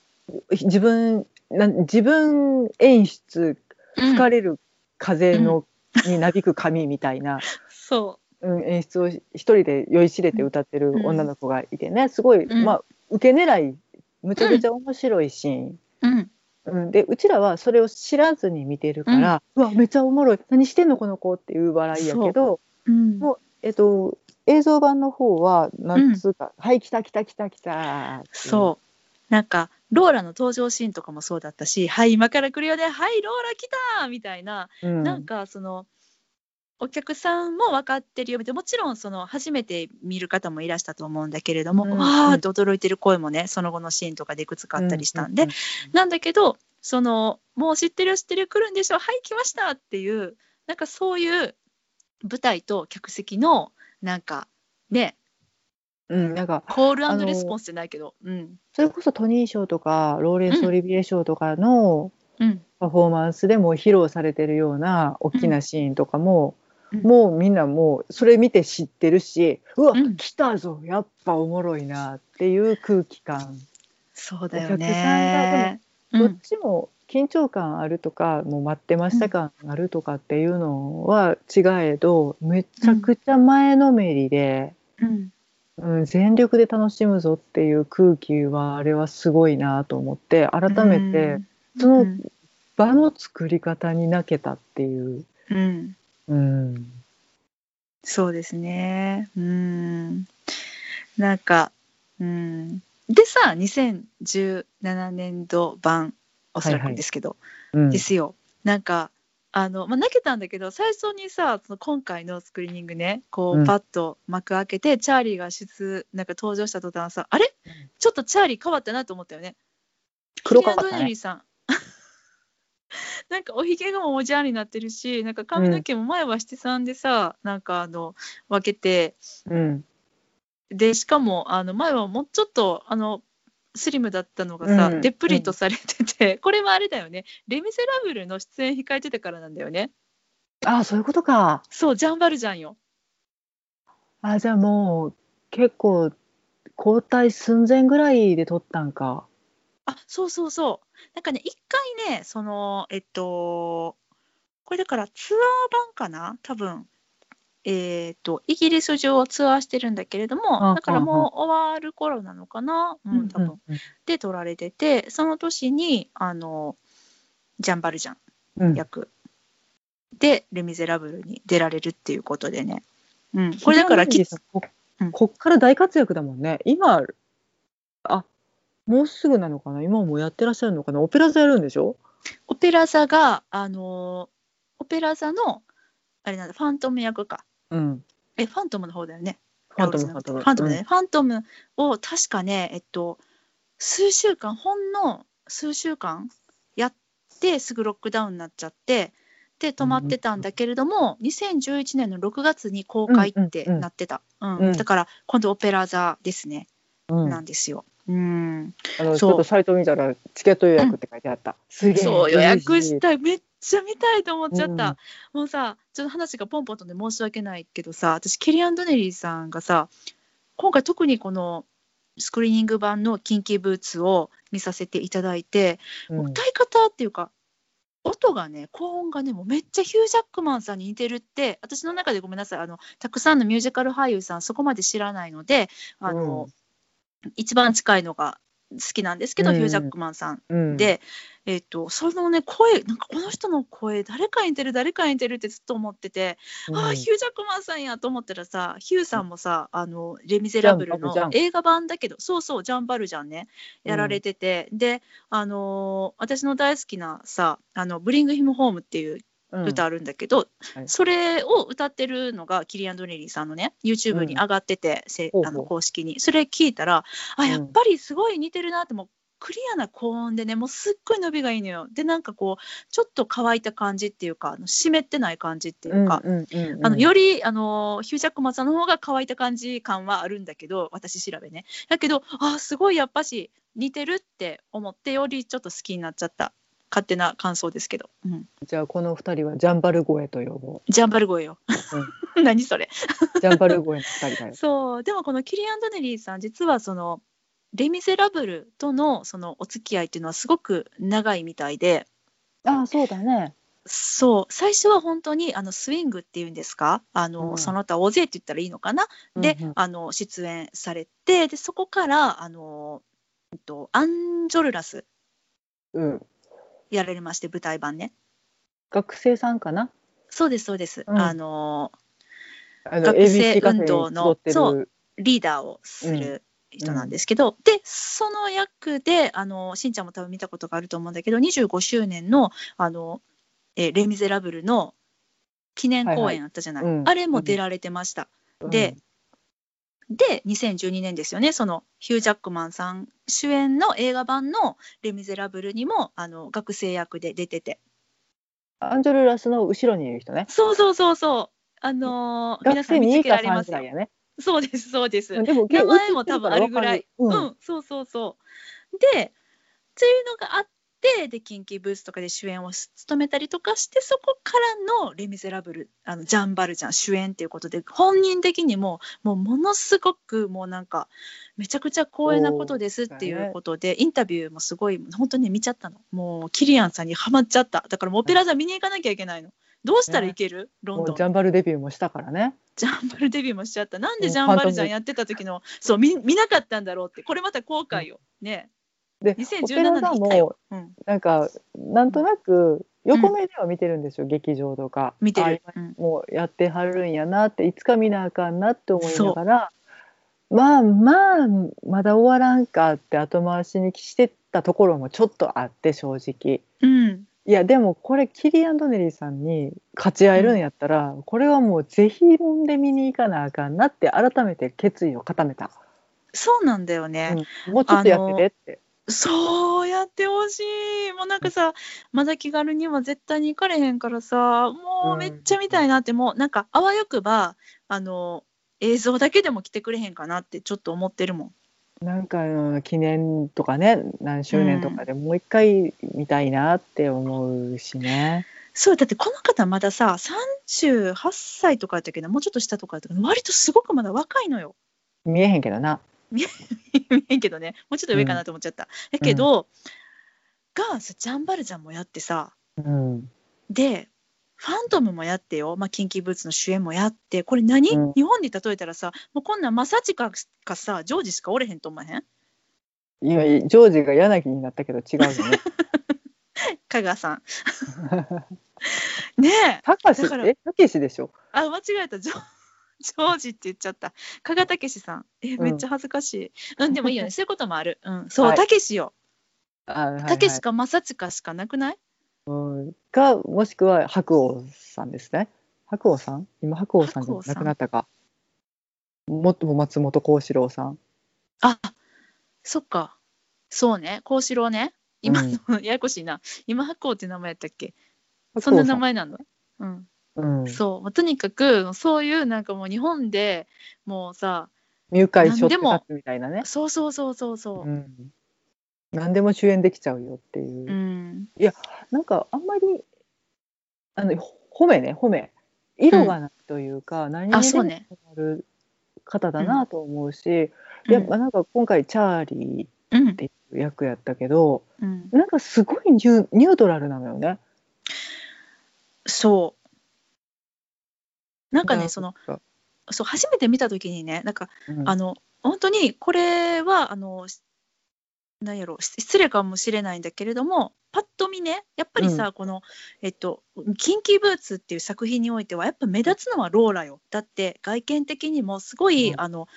Speaker 2: ー自分なん自分演出
Speaker 1: うん。
Speaker 2: 吹かれる風の、になびく髪みたいな、
Speaker 1: そ
Speaker 2: う。ん、演出を一人で酔いしれて歌ってる女の子がいてね。すごい、
Speaker 1: うん。
Speaker 2: まあ受け狙いむちゃくちゃ面白いシーン。
Speaker 1: う、うん、
Speaker 2: うん、でうちらはそれを知らずに見てるから、うわめっちゃおもろい。何してんのこの子っていう笑いやけど、
Speaker 1: う。ん。
Speaker 2: もうえっと映像版の方はなん。つうか、はい来た来た来た来た
Speaker 1: そう。なんかローラの登場シーンとかもそうだったし「はい今から来るよねはいローラ来た!」みたいな、
Speaker 2: う、うん、
Speaker 1: なんかそのお客さんも分かってるよでもちろんその初めて見る方もいらしたと思うんだけれども、
Speaker 2: うん
Speaker 1: わーって驚いてる声もねその後のシーンとかでいくつかあったりしたんで、
Speaker 2: うう
Speaker 1: なんだけどそのもう知ってるよ知ってるよ来るんでしょはい来ましたっていうなんかそういう舞台と客席のなんかね
Speaker 2: うん、なんか
Speaker 1: コールレスポンスじゃないけど、うん。
Speaker 2: それこそトニー賞とかローレンス・オリビエ賞とかの
Speaker 1: うん、
Speaker 2: パフォーマンスでも披露されてるような大きなシーンとかも、
Speaker 1: うん。
Speaker 2: もうみんなもうそれ見て知ってるしうわ、
Speaker 1: うん。
Speaker 2: 来たぞやっぱおもろいなっていう空気感、
Speaker 1: そうだよ
Speaker 2: お客さんが
Speaker 1: ね。
Speaker 2: どっ
Speaker 1: うん。
Speaker 2: ちも緊張感あるとかもう待ってました感あるとかっていうのは違えどめちゃくちゃ前のめりで、
Speaker 1: うん
Speaker 2: うん、全力で楽しむぞっていう空気はあれはすごいなと思って改めてその
Speaker 1: うん
Speaker 2: 場の作り方に泣けたっていう。
Speaker 1: うん
Speaker 2: うん
Speaker 1: そうですね。うん。なんか、うん。でさ、2017年度版、おそらくですけど、
Speaker 2: うん
Speaker 1: ですよ。なんかあの、まあ、泣けたんだけど最初にさその今回のスクリーニングねこ
Speaker 2: う
Speaker 1: うんパッと幕開けて、チャーリーが出なんか登場した途端さあれ？
Speaker 2: うん
Speaker 1: ちょっとチャーリー変わったなと思ったよね。
Speaker 2: 黒かった
Speaker 1: ドネリー。さん なんかおひげがもおじゃんになってるしなんか髪の毛も前は七三でさ、なんかあの分けて
Speaker 2: うん。
Speaker 1: でしかもあの前はもうちょっとあのスリムだったのがさ、
Speaker 2: うん。
Speaker 1: デプリとされてて、これはあれだよね「レ・ミゼラブル」の出演控えてたからなんだよね。
Speaker 2: ああ、そういうことか。
Speaker 1: そうジャンバルジャンよ。
Speaker 2: あじゃあもう結構交代寸前ぐらいで撮ったんか。
Speaker 1: あそうそうそう。なんかね一回ねそのえっとこれだからツアー版かな？多分えっとイギリス中をツアーしてるんだけれども
Speaker 2: あ
Speaker 1: だからもう終わる頃なのかな？うん多分、
Speaker 2: うん
Speaker 1: で撮られててその年にあのジャンバルジャン
Speaker 2: うん。
Speaker 1: 役で「レ・ミゼラブル」に出られるっていうことでね、うん、これだからき
Speaker 2: さこ
Speaker 1: うん
Speaker 2: こっから大活躍だもんね。今あもうすぐなのかな？今もうやってらっしゃるのかな？オペラ座やるんでしょ？
Speaker 1: オペラ座があのオペラ座のあれなんだファントム役か
Speaker 2: うん。
Speaker 1: えファントムの方だよね。
Speaker 2: ファントムファントム。
Speaker 1: ファントム。だね、ファントムを確かねえっと数週間ほんの数週間やってすぐロックダウンになっちゃってで止まってたんだけれども、2011年の6月に公開ってなってた、うん。
Speaker 2: うん
Speaker 1: だから今度オペラ座ですね、
Speaker 2: うん。
Speaker 1: なんですよ。うん、
Speaker 2: あのち
Speaker 1: そう。
Speaker 2: ょっとサイト見たらチケット予約って書いてあった。すげえ。
Speaker 1: そう予約
Speaker 2: 嬉
Speaker 1: したい。めっちゃ見たいと思っちゃった、
Speaker 2: うん。
Speaker 1: もうさちょっと話がポンポンとで申し訳ないけどさ私ケリアン・ドネリーさんがさ今回特にこのスクリーニング版の「キンキーブーツ」を見させていただいて、
Speaker 2: うん。
Speaker 1: 歌い方っていうか音がね高音がねもうめっちゃヒュー・ジャックマンさんに似てるって私の中でごめんなさい。あのたくさんのミュージカル俳優さんそこまで知らないのであの、一番近いのが好きなんですけど、
Speaker 2: うん。
Speaker 1: ヒュー・ジャックマンさん
Speaker 2: うん、
Speaker 1: で、えっとそのね声なんかこの人の声誰かに似てる誰かに似てるってずっと思ってて、
Speaker 2: うん。
Speaker 1: ああヒュー・ジャックマンさんやと思ったらさヒューさんもさ「あのレ・ミゼラブル」の映画版だけどそうそうジャンバルジャンねやられてて、であのー私の大好きなさ「あのブリング・ヒム・ホーム」っていう
Speaker 2: うん。
Speaker 1: 歌あるんだけど、
Speaker 2: はい。
Speaker 1: それを歌ってるのがキリアン・ドネリーさんのね YouTube に上がってて、
Speaker 2: うほう。
Speaker 1: あの公式に。それ聞いたらあ
Speaker 2: うん。
Speaker 1: やっぱりすごい似てるなってもうクリアな高音でねもうすっごい伸びがいいのよ。でなんかこうちょっと乾いた感じっていうかあの湿ってない感じっていうか、
Speaker 2: うんうんうんうん。
Speaker 1: あのよりあのヒュージャックマンさんの方が乾いた感じ感はあるんだけど私調べね。だけどあすごいやっぱし似てるって思ってよりちょっと好きになっちゃった勝手な感想ですけど、うん、
Speaker 2: じゃあこの二人はジャンバル声と呼ぼ
Speaker 1: ジャンバル声よ、何それ。
Speaker 2: う。ジャンバル声の二人だよ。
Speaker 1: そう。でもこのキリアン・ドネリーさん実はそのレ・ミゼラブルとのそのお付き合いっていうのはすごく長いみたいで。
Speaker 2: ああそうだね。
Speaker 1: そう。最初は本当にあのスイングっていうんですか？あの、
Speaker 2: うん。
Speaker 1: その他大勢って言ったらいいのかな、で
Speaker 2: うんうん。
Speaker 1: あの出演されてでそこからあの、えっと、アンジョルラス
Speaker 2: うん。
Speaker 1: やられまして舞台版ね。
Speaker 2: 学生さんかな？
Speaker 1: そうですそうです、
Speaker 2: うん。
Speaker 1: あの学生運動のそうリーダーをする人なんですけど、でその役であのしんちゃんも多分見たことがあると思うんだけど25周年のあの、えーレ・ミゼラブル」の記念公演あったじゃない、
Speaker 2: はいはいうん。
Speaker 1: あれも出られてました。で、で2012年ですよね。そのヒュー・ジャックマンさん主演の映画版の「レ・ミゼラブル」にもあの学生役で出てて。
Speaker 2: アンジョルラスの後ろにいる人ね。
Speaker 1: そうそうそうそう。あのー皆
Speaker 2: 学生2
Speaker 1: さん見つけら
Speaker 2: か3
Speaker 1: れますよ
Speaker 2: ね。
Speaker 1: そうですそうです
Speaker 2: うんでも
Speaker 1: 名前も多分あるぐらい。
Speaker 2: う
Speaker 1: うんん、そうそうそう。で、っていうのがあって、で、キンキーブースとかで主演を務めたりとかして、そこからのレ・ミゼラブル、あのジャン・バルジャン主演っていうことで、本人的にも、もうものすごく、もうなんか、めちゃくちゃ光栄なことですっていうことで、インタビューもすごい、本当に見ちゃったの。もう、キリアンさんにハマっちゃった。だからもうオペラ座見に行かなきゃいけないの。どうしたらいける、ロンドン
Speaker 2: ジ。ャンバルデビューもしたからね。
Speaker 1: ジャンバルデビューもしちゃった。なんで
Speaker 2: うん
Speaker 1: ジャンバルジャンやってた時の、そう見、見なかったんだろうって、これまた後悔よ。ね。
Speaker 2: で、
Speaker 1: 2017
Speaker 2: オペラ座
Speaker 1: 年
Speaker 2: も。
Speaker 1: うん、
Speaker 2: なんかなんとなく横目では見てるんですよ、劇場とか。
Speaker 1: 見てる
Speaker 2: あ。
Speaker 1: うん
Speaker 2: もうやってはるんやなっていつか見なあかんなって思いながらまあまあまだ終わらんかって後回しにしてたところもちょっとあって正直
Speaker 1: うん。
Speaker 2: いやでもこれキリアン・ドネリーさんに勝ち合えるんやったら、これはもうぜひもんで見に行かなあかんなって改めて決意を固めた、
Speaker 1: そうなんだよね。
Speaker 2: うんもうちょっとやっててって
Speaker 1: そうやってほしい。もうなんかさ、まだ気軽には絶対に行かれへんからさ、もうめっちゃ見たいなって、もうなんかあわよくば、あの、映像だけでも来てくれへんかなってちょっと思ってるもん。
Speaker 2: なんか記念とかね何周年とかでもう一回見たいなって思うしね、
Speaker 1: そう、だってこの方まださ、38歳とかやったけど、もうちょっと下とかやったけど、割とすごくまだ若いのよ。
Speaker 2: 見えへんけどな。
Speaker 1: 見えんけどね、もうちょっと上かなと思っちゃった。だけど、がさ、ジャンバルジャンもやってさ、
Speaker 2: うん。
Speaker 1: で、ファントムもやってよ、まあ、キンキーブーツの主演もやって、これ何、
Speaker 2: うん。
Speaker 1: 日本に例えたらさ、もうこんなん、マサチカかさ、ジョージしかおれへんと思わへん？
Speaker 2: 今ジョージが柳になったけど違うよね。
Speaker 1: 香川さん。ねえ、
Speaker 2: たかし？えたけしでしょ？
Speaker 1: あ、間違えた、ジョ ジョージって言っちゃった。加賀武史さん。え、
Speaker 2: うん。
Speaker 1: めっちゃ恥ずかしい。うん、でもいいよね、そういうこともある。うん、そう、
Speaker 2: はい。
Speaker 1: たけしよ。たけしかマサチカしかなくない？
Speaker 2: うん。かもしくは白鸚さんですね。白鸚さん？今白鸚さんじゃなくなったか。もっとも松本幸四郎さん。
Speaker 1: あ、そっか。そうね、幸四郎ね。今
Speaker 2: うん。
Speaker 1: の、ややこしいな。今、白鸚って名前やったっけ？そんな名前なの？うん。
Speaker 2: うん、
Speaker 1: そう。とにかく、そういうなんかもう日本でもうさ、
Speaker 2: 入会書ってみたいなね、
Speaker 1: そうそうそうそうそう。
Speaker 2: うん、何でも主演できちゃうよっていう、
Speaker 1: うん。
Speaker 2: なんかあんまりあのほ褒めね褒め色がないというか、何にでも
Speaker 1: あ
Speaker 2: る方だなと思うし、
Speaker 1: うん
Speaker 2: やっぱなんか今回チャーリーっ
Speaker 1: うん。
Speaker 2: ていう役やったけど
Speaker 1: うん。
Speaker 2: なんかすごいニュニュートラルなのよね。
Speaker 1: そう。なんかね、その、そう、初めて見たときにね、なんか、
Speaker 2: うん
Speaker 1: あの、本当に、これは、あの、しなんやろ、し失礼かもしれないんだけれども、パッと見ね、やっぱりさ、この、えっと、キンキーブーツっていう作品においては、やっぱ目立つのはローラよ。だって、外見的にもすごい、
Speaker 2: うん
Speaker 1: あの、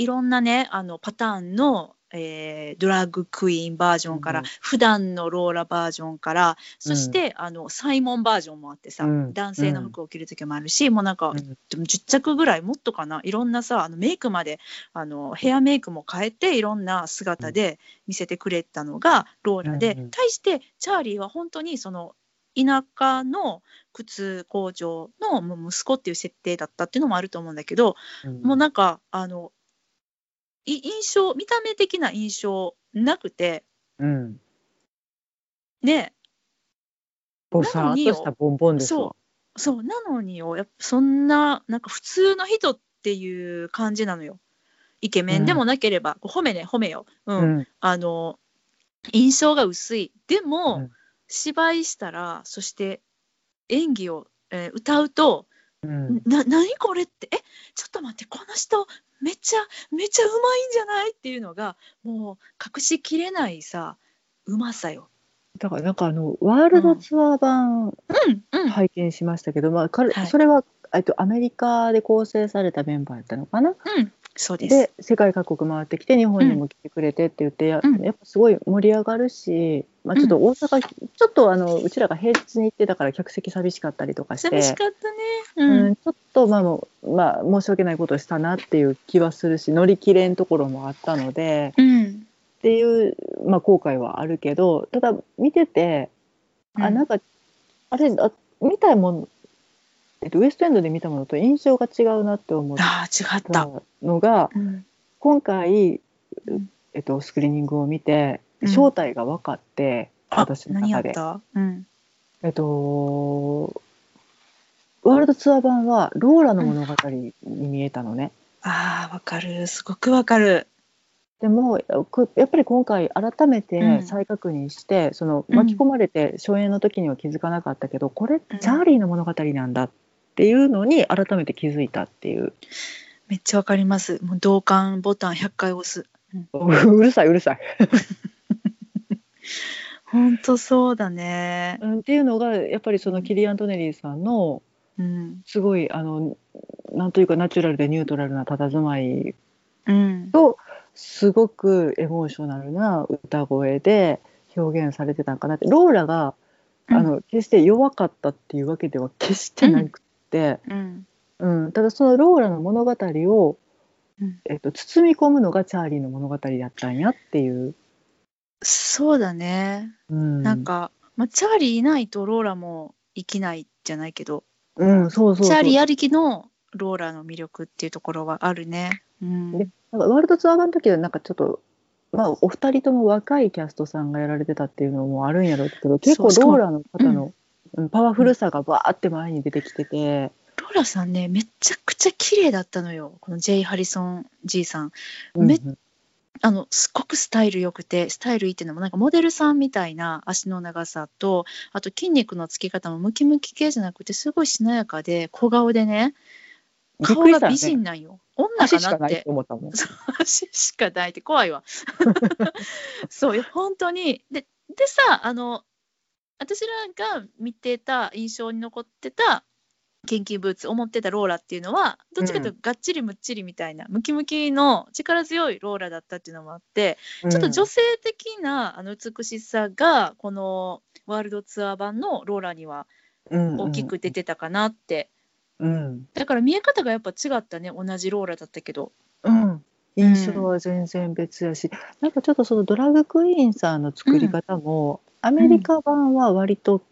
Speaker 1: いろんなね、あの、パターンの、えードラッグクイーンバージョンから、
Speaker 2: うん
Speaker 1: 普段のローラバージョンから、そして、あの、サイモンバージョンもあってさ、
Speaker 2: うん。
Speaker 1: 男性の服を着る時もあるし、もうなんか、
Speaker 2: うん。
Speaker 1: でも10着ぐらいもっとかないろんなさあのメイクまであのヘアメイクも変えていろんな姿で見せてくれたのがローラで、
Speaker 2: うんうん。
Speaker 1: 対してチャーリーは本当にその田舎の靴工場の息子っていう設定だったっていうのもあると思うんだけど、
Speaker 2: うん。
Speaker 1: もうなんかあのい印象見た目的な印象なくて
Speaker 2: うん、
Speaker 1: ね。
Speaker 2: ぼさーっとしたボンボンですわ。
Speaker 1: そうなのによやっぱそんななんか普通の人っていう感じなのよ。イケメンでもなければ、こう褒めね褒めよ、うん。
Speaker 2: うん。
Speaker 1: あの印象が薄い。でも、
Speaker 2: うん。
Speaker 1: 芝居したらそして演技を、えー歌うと
Speaker 2: うん。
Speaker 1: な何これって？えちょっと待ってこの人めっちゃめっちゃうまいんじゃない？っていうのがもう隠しきれないさうまさよ。
Speaker 2: だからなんかあのワールドツアー版
Speaker 1: うん。うん、
Speaker 2: 拝見しましたけど、まあ彼
Speaker 1: はい。
Speaker 2: それはえっとアメリカで構成されたメンバーやったのかな？
Speaker 1: うん、そうです。
Speaker 2: で世界各国回ってきて日本にも来てくれてって言って、や
Speaker 1: うん。
Speaker 2: やっぱすごい盛り上がるし、まあ、ちょっと大阪、ちょっとあのうちらが平日に行ってたから客席寂しかったりとかして
Speaker 1: 寂しかったね。う
Speaker 2: うんん、ちょっとまあもう、まあ、申し訳ないことをしたなっていう気はするし乗り切れんところもあったので
Speaker 1: うん。
Speaker 2: っていう、まあ、後悔はあるけどただ見てて、あ
Speaker 1: うん。
Speaker 2: なんかあれあ見たいもん、えっと、ウエストエンドで見たものと印象が違うなって思っ
Speaker 1: た。
Speaker 2: たのが
Speaker 1: うん
Speaker 2: 今回
Speaker 1: うん、
Speaker 2: えっと、スクリーニングを見て
Speaker 1: うん
Speaker 2: 正体が分かって、
Speaker 1: あ
Speaker 2: 私の中で。
Speaker 1: うん。
Speaker 2: えっとワールドツアー版はローラの物語に見えたのね。
Speaker 1: ああわかるすごくわかる。
Speaker 2: でもこやっぱり今回改め
Speaker 1: う
Speaker 2: て
Speaker 1: ん
Speaker 2: 再確認して、その
Speaker 1: うん
Speaker 2: 巻き込まれて初演の時には気づかなかったけど、これ
Speaker 1: うん
Speaker 2: チャーリーの物語なんだっていうのに改めて気づいたっていう、
Speaker 1: めっちゃわかります。もう同感ボタン100回押す。
Speaker 2: うるさいうるさい、
Speaker 1: 本当そうだね。
Speaker 2: うん、っていうのがやっぱりそのキリアン・トネリーさんの
Speaker 1: うん。
Speaker 2: すごいあのなんというかナチュラルでニュートラルな佇まい
Speaker 1: うん。
Speaker 2: とすごくエモーショナルな歌声で表現されてたんかなって。ローラが
Speaker 1: うん。
Speaker 2: あの決して弱かったっていうわけでは決してなく
Speaker 1: うん。
Speaker 2: うん。ただそのローラの物語を、
Speaker 1: うん。
Speaker 2: えっと、包み込むのがチャーリーの物語だったんやっていう。
Speaker 1: そうだね。
Speaker 2: うん、
Speaker 1: なんか、まあ、チャーリーいないとローラも生きないじゃないけど。
Speaker 2: うん、そうそう
Speaker 1: チャーリーありきのローラの魅力っていうところはあるね。うん、
Speaker 2: でなんかワールドツアー版の時はなんかちょっと、まあ、お二人とも若いキャストさんがやられてたっていうのもあるんやろうけど結構ローラの方の、うんパワフルさがバーって前に出てきてて、
Speaker 1: ローラさんねめちゃくちゃ綺麗だったのよこのジェイ・ハリソン G さん。め
Speaker 2: うん
Speaker 1: あのすごくスタイル良くてスタイルいいっていうのもなんかモデルさんみたいな足の長さとあと筋肉のつき方もムキムキ系じゃなくてすごいしなやかで小顔でね顔が美人なんよ。女
Speaker 2: かないって
Speaker 1: かなって
Speaker 2: 思ったもん。
Speaker 1: 足しかないって怖いわ。そういや本当にででさあの私らが見てた印象に残ってた研究ブーツ思ってたローラっていうのはどっちかというとがっちりむっちりみたいな、ムキムキの力強いローラだったっていうのもあって、ちょっと女性的なあの美しさがこのワールドツアー版のローラには
Speaker 2: うん
Speaker 1: 大きく出てたかなって、
Speaker 2: うん。
Speaker 1: だから見え方がやっぱ違ったね同じローラだったけど。
Speaker 2: うん、印象は全然別やし、なんかちょっとそのドラッグクイーンさんの作り方も、アメリカ版は割と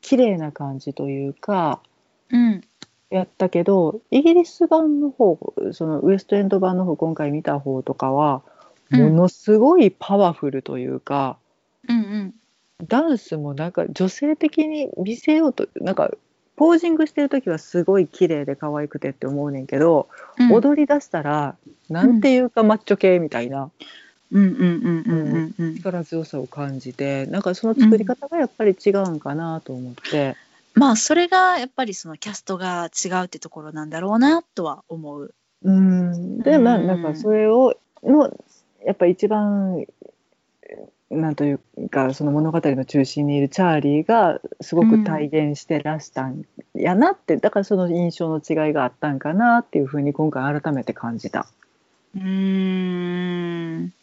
Speaker 2: 綺麗な感じというか、
Speaker 1: うん。
Speaker 2: やったけどイギリス版の方そのウエストエンド版の方今回見た方とかは
Speaker 1: うん。
Speaker 2: ものすごいパワフルというか、
Speaker 1: うんうん。
Speaker 2: ダンスもなんか女性的に見せようとなんかポージングしてる時はすごい綺麗で可愛くてって思うねんけど、
Speaker 1: うん。
Speaker 2: 踊り出したらなんていうかマッチョ系みたいな
Speaker 1: うんうんうんうんうんうん。
Speaker 2: 力強さを感じてなんかその作り方がやっぱり違うんかなと思って、
Speaker 1: まあそれがやっぱりそのキャストが違うってところなんだろうなとは思う。
Speaker 2: うん。でまあ
Speaker 1: うん。
Speaker 2: なんかそれをのやっぱ一番なんというかその物語の中心にいるチャーリーがすごく体現してらしたんやなって、だからその印象の違いがあったんかなっていうふうに今回改めて感じた。
Speaker 1: うーん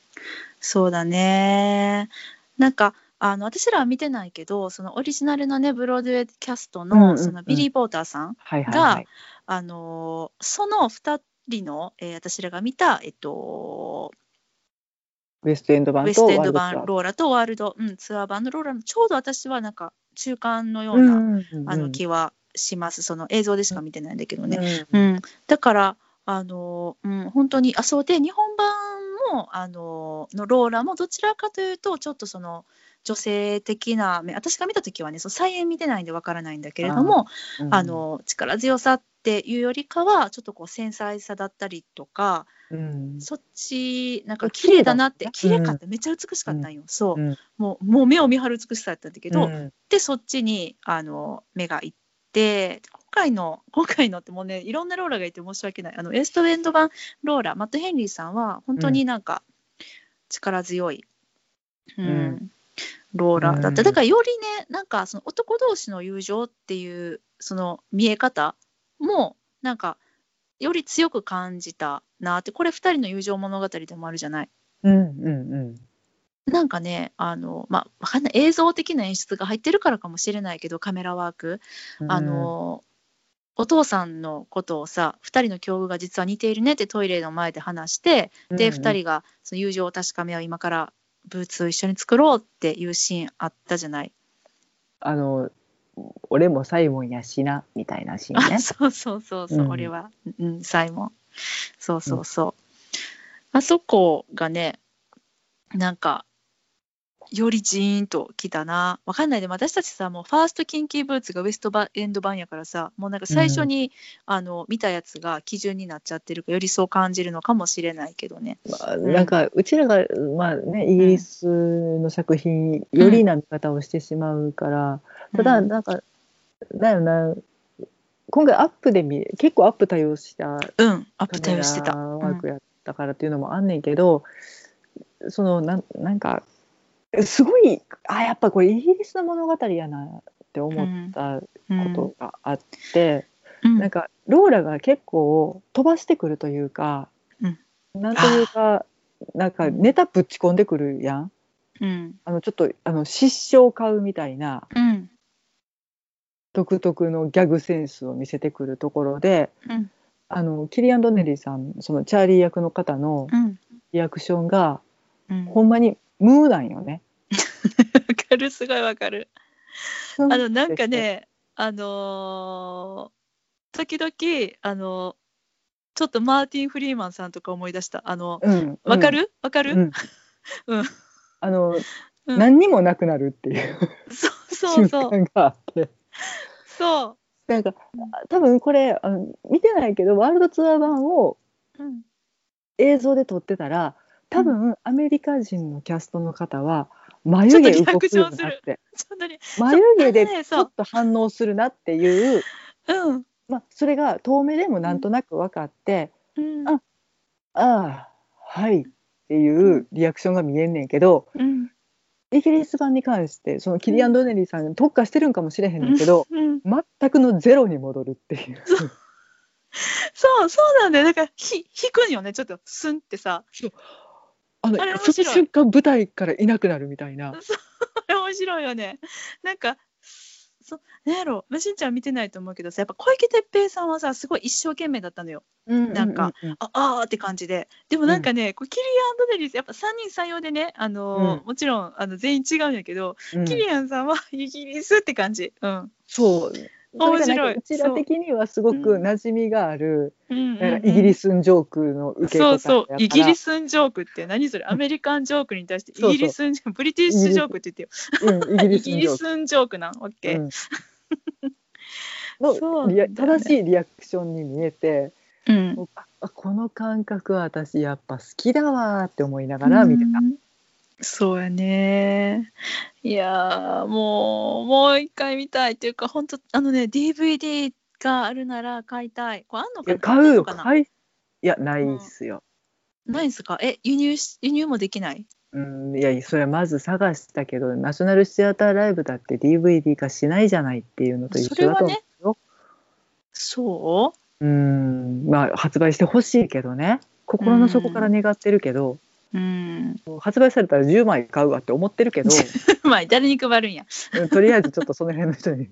Speaker 1: そうだね。なんかあの私らは見てないけどそのオリジナルのねブロードウェイキャストのそのビリー・ポーターさん、
Speaker 2: はいはいはい。
Speaker 1: あのその2人の、えー私らが見た、えっと、
Speaker 2: ウエストエンド版と
Speaker 1: ウエストエンド版ローラとワールド、うん、ツアー版のローラのちょうど私はなんか中間のよ
Speaker 2: う
Speaker 1: うな、あの気はしますその映像でしか見てないんだけどね。
Speaker 2: うん
Speaker 1: うん、だからあの、うん、本当にあそうで日本版もあののローラもどちらかというとちょっとその女性的な目私が見た時はねその再演見てないんでわからないんだけれども
Speaker 2: うん
Speaker 1: あの力強さっていうよりかはちょっとこう繊細さだったりとか
Speaker 2: うん。
Speaker 1: そっちなんか
Speaker 2: 綺麗だ
Speaker 1: なって
Speaker 2: ね。
Speaker 1: 綺麗かった、めっちゃ美しかったんよ、そう、
Speaker 2: うん。
Speaker 1: もうもう目を見張る美しさだったんだけど、
Speaker 2: うん。
Speaker 1: でそっちにあの目がいって今回の今回のってもうねいろんなローラがいて申し訳ない。あのエストウェンド版ローラマット・ヘンリーさんは本当になんか力強い、うん
Speaker 2: うん。
Speaker 1: ローラだった。
Speaker 2: うん。
Speaker 1: だからよりねなんかその男同士の友情っていうその見え方もなんかより強く感じたなってこれ2人の友情物語でもあるじゃない。
Speaker 2: うんうんうん。
Speaker 1: なんかね、あの、まあ、わかんない。映像的な演出が入ってるからかもしれないけど、カメラワーク。あの、お父さんのことをさ、2人の境遇が実は似ているねってトイレの前で話して、で、
Speaker 2: うん
Speaker 1: 2人がその友情を確かめ合う今からブーツを一緒に作ろうっていうシーンあったじゃない？
Speaker 2: あの俺もサイモンやしなみたいなシーン
Speaker 1: あ、
Speaker 2: ね。
Speaker 1: そうそうそうそう、
Speaker 2: うん
Speaker 1: 俺は、うん、サイモン。そうそうそう。あそこがね、なんか、よりジーンときたな。わかんない。でも私たちさ、もうファーストキンキーブーツがウエストバエンド版やからさ、もうなんか最初に、あの見たやつが基準になっちゃってるから、よりそう感じるのかもしれないけどね。
Speaker 2: まあ、なんかうちらが、まあね、イギリスの作品よりな見方をしてしまうから、ただ
Speaker 1: うん
Speaker 2: なんか、なんやろな。今回アップで見結構アップ対応した
Speaker 1: うん、アップ対応してた。
Speaker 2: ワークやったからっていうのもあんねんけど、そのなんなんかすごいあやっぱこれイギリスの物語やなって思ったことがあって、
Speaker 1: うん、
Speaker 2: なんかローラが結構飛ばしてくるというか、
Speaker 1: うん。
Speaker 2: なんというかなんかネタぶっち込んでくるやん。
Speaker 1: うん、
Speaker 2: あのちょっとあの失笑買うみたいな
Speaker 1: うん、
Speaker 2: 独特のギャグセンスを見せてくるところで
Speaker 1: うん。
Speaker 2: あのキリアン・ドネリーさんそのチャーリー役の方の
Speaker 1: うん。
Speaker 2: リアクションが
Speaker 1: うん。
Speaker 2: ほんまに無なんよね。
Speaker 1: わかるすごいわかる。
Speaker 2: あ
Speaker 1: あのなんかねあのー時々あのちょっとマーティン・フリーマンさんとか思い出した。あの
Speaker 2: うん、
Speaker 1: わかる？わかる、
Speaker 2: うん。
Speaker 1: うん。
Speaker 2: あの、
Speaker 1: うん。
Speaker 2: 何にもなくなるっていう
Speaker 1: そうそう
Speaker 2: 瞬
Speaker 1: そう。
Speaker 2: 間があって。
Speaker 1: そ
Speaker 2: なんか多分これあの見てないけどワールドツアー版を映像で撮ってたら多分アメリカ人のキャストの方は眉毛動くようになって。眉毛でちょっと反応するなっていう、
Speaker 1: うん。
Speaker 2: まあ、それが遠目でもなんとなく分かって
Speaker 1: うん。
Speaker 2: あああはいっていうリアクションが見えんねんけど
Speaker 1: うん。
Speaker 2: イギリス版に関してそのキリアン・ドネリーさんに特化してるんかもしれへんねんけど、
Speaker 1: うん。
Speaker 2: 全くのゼロに戻るっていう。
Speaker 1: そう。そう。なんだよ。だからひ引くんよね。ちょっとスンってさ
Speaker 2: あの
Speaker 1: あれ面
Speaker 2: そ
Speaker 1: 白い。
Speaker 2: の瞬間舞台からいなくなるみたいな。
Speaker 1: 面白いよね。なんかそなんやろ。まあしんちゃん見てないと思うけどさやっぱ小池徹平さんはさすごい一生懸命だったのよ。なんか
Speaker 2: うんうん。
Speaker 1: ああーって感じで。でもなんかね、こうキリアン・ドネリーやっぱ3人3様でねあのー
Speaker 2: うん。
Speaker 1: もちろんあの全員違うんやけど、
Speaker 2: うん。
Speaker 1: キリアンさんはイギリスって感じ。うん。
Speaker 2: そう
Speaker 1: 面白い
Speaker 2: それがなんかうちら的にはすごく馴染みがある、
Speaker 1: うんうん
Speaker 2: イギリスンジョークの受け方
Speaker 1: そうそう。イギリ
Speaker 2: ス、
Speaker 1: スンジョークって何それ？アメリカンジョークに対してイギリスンブリティッシュジョークって言ってよ。
Speaker 2: うん、イギリスンジョーク。
Speaker 1: なん。オッケー、
Speaker 2: うん の
Speaker 1: ね。
Speaker 2: 正しいリアクションに見えて、
Speaker 1: うん。
Speaker 2: この感覚は私やっぱ好きだわーって思いながら見てた。
Speaker 1: うん。そうやねいやーもうもう一回見たいっていうか本当あのね DVD があるなら買いたい。これあんの
Speaker 2: い
Speaker 1: かな？
Speaker 2: や買うよ。
Speaker 1: あんのかな？
Speaker 2: 買いいやないっすよ。
Speaker 1: ないんすか？え輸入し輸入もできない？
Speaker 2: うん、いやそれはまず探したけどナショナルシアターライブだって DVD 化しないじゃないっていうのと一緒だと思うよ。
Speaker 1: そ
Speaker 2: う？んまあ発売してほしいけどね。心の底から願ってるけど、
Speaker 1: ううん。
Speaker 2: 発売されたら10枚買うわって思ってるけど、
Speaker 1: まあ誰に配るんや。
Speaker 2: うんとりあえずちょっとその辺の人に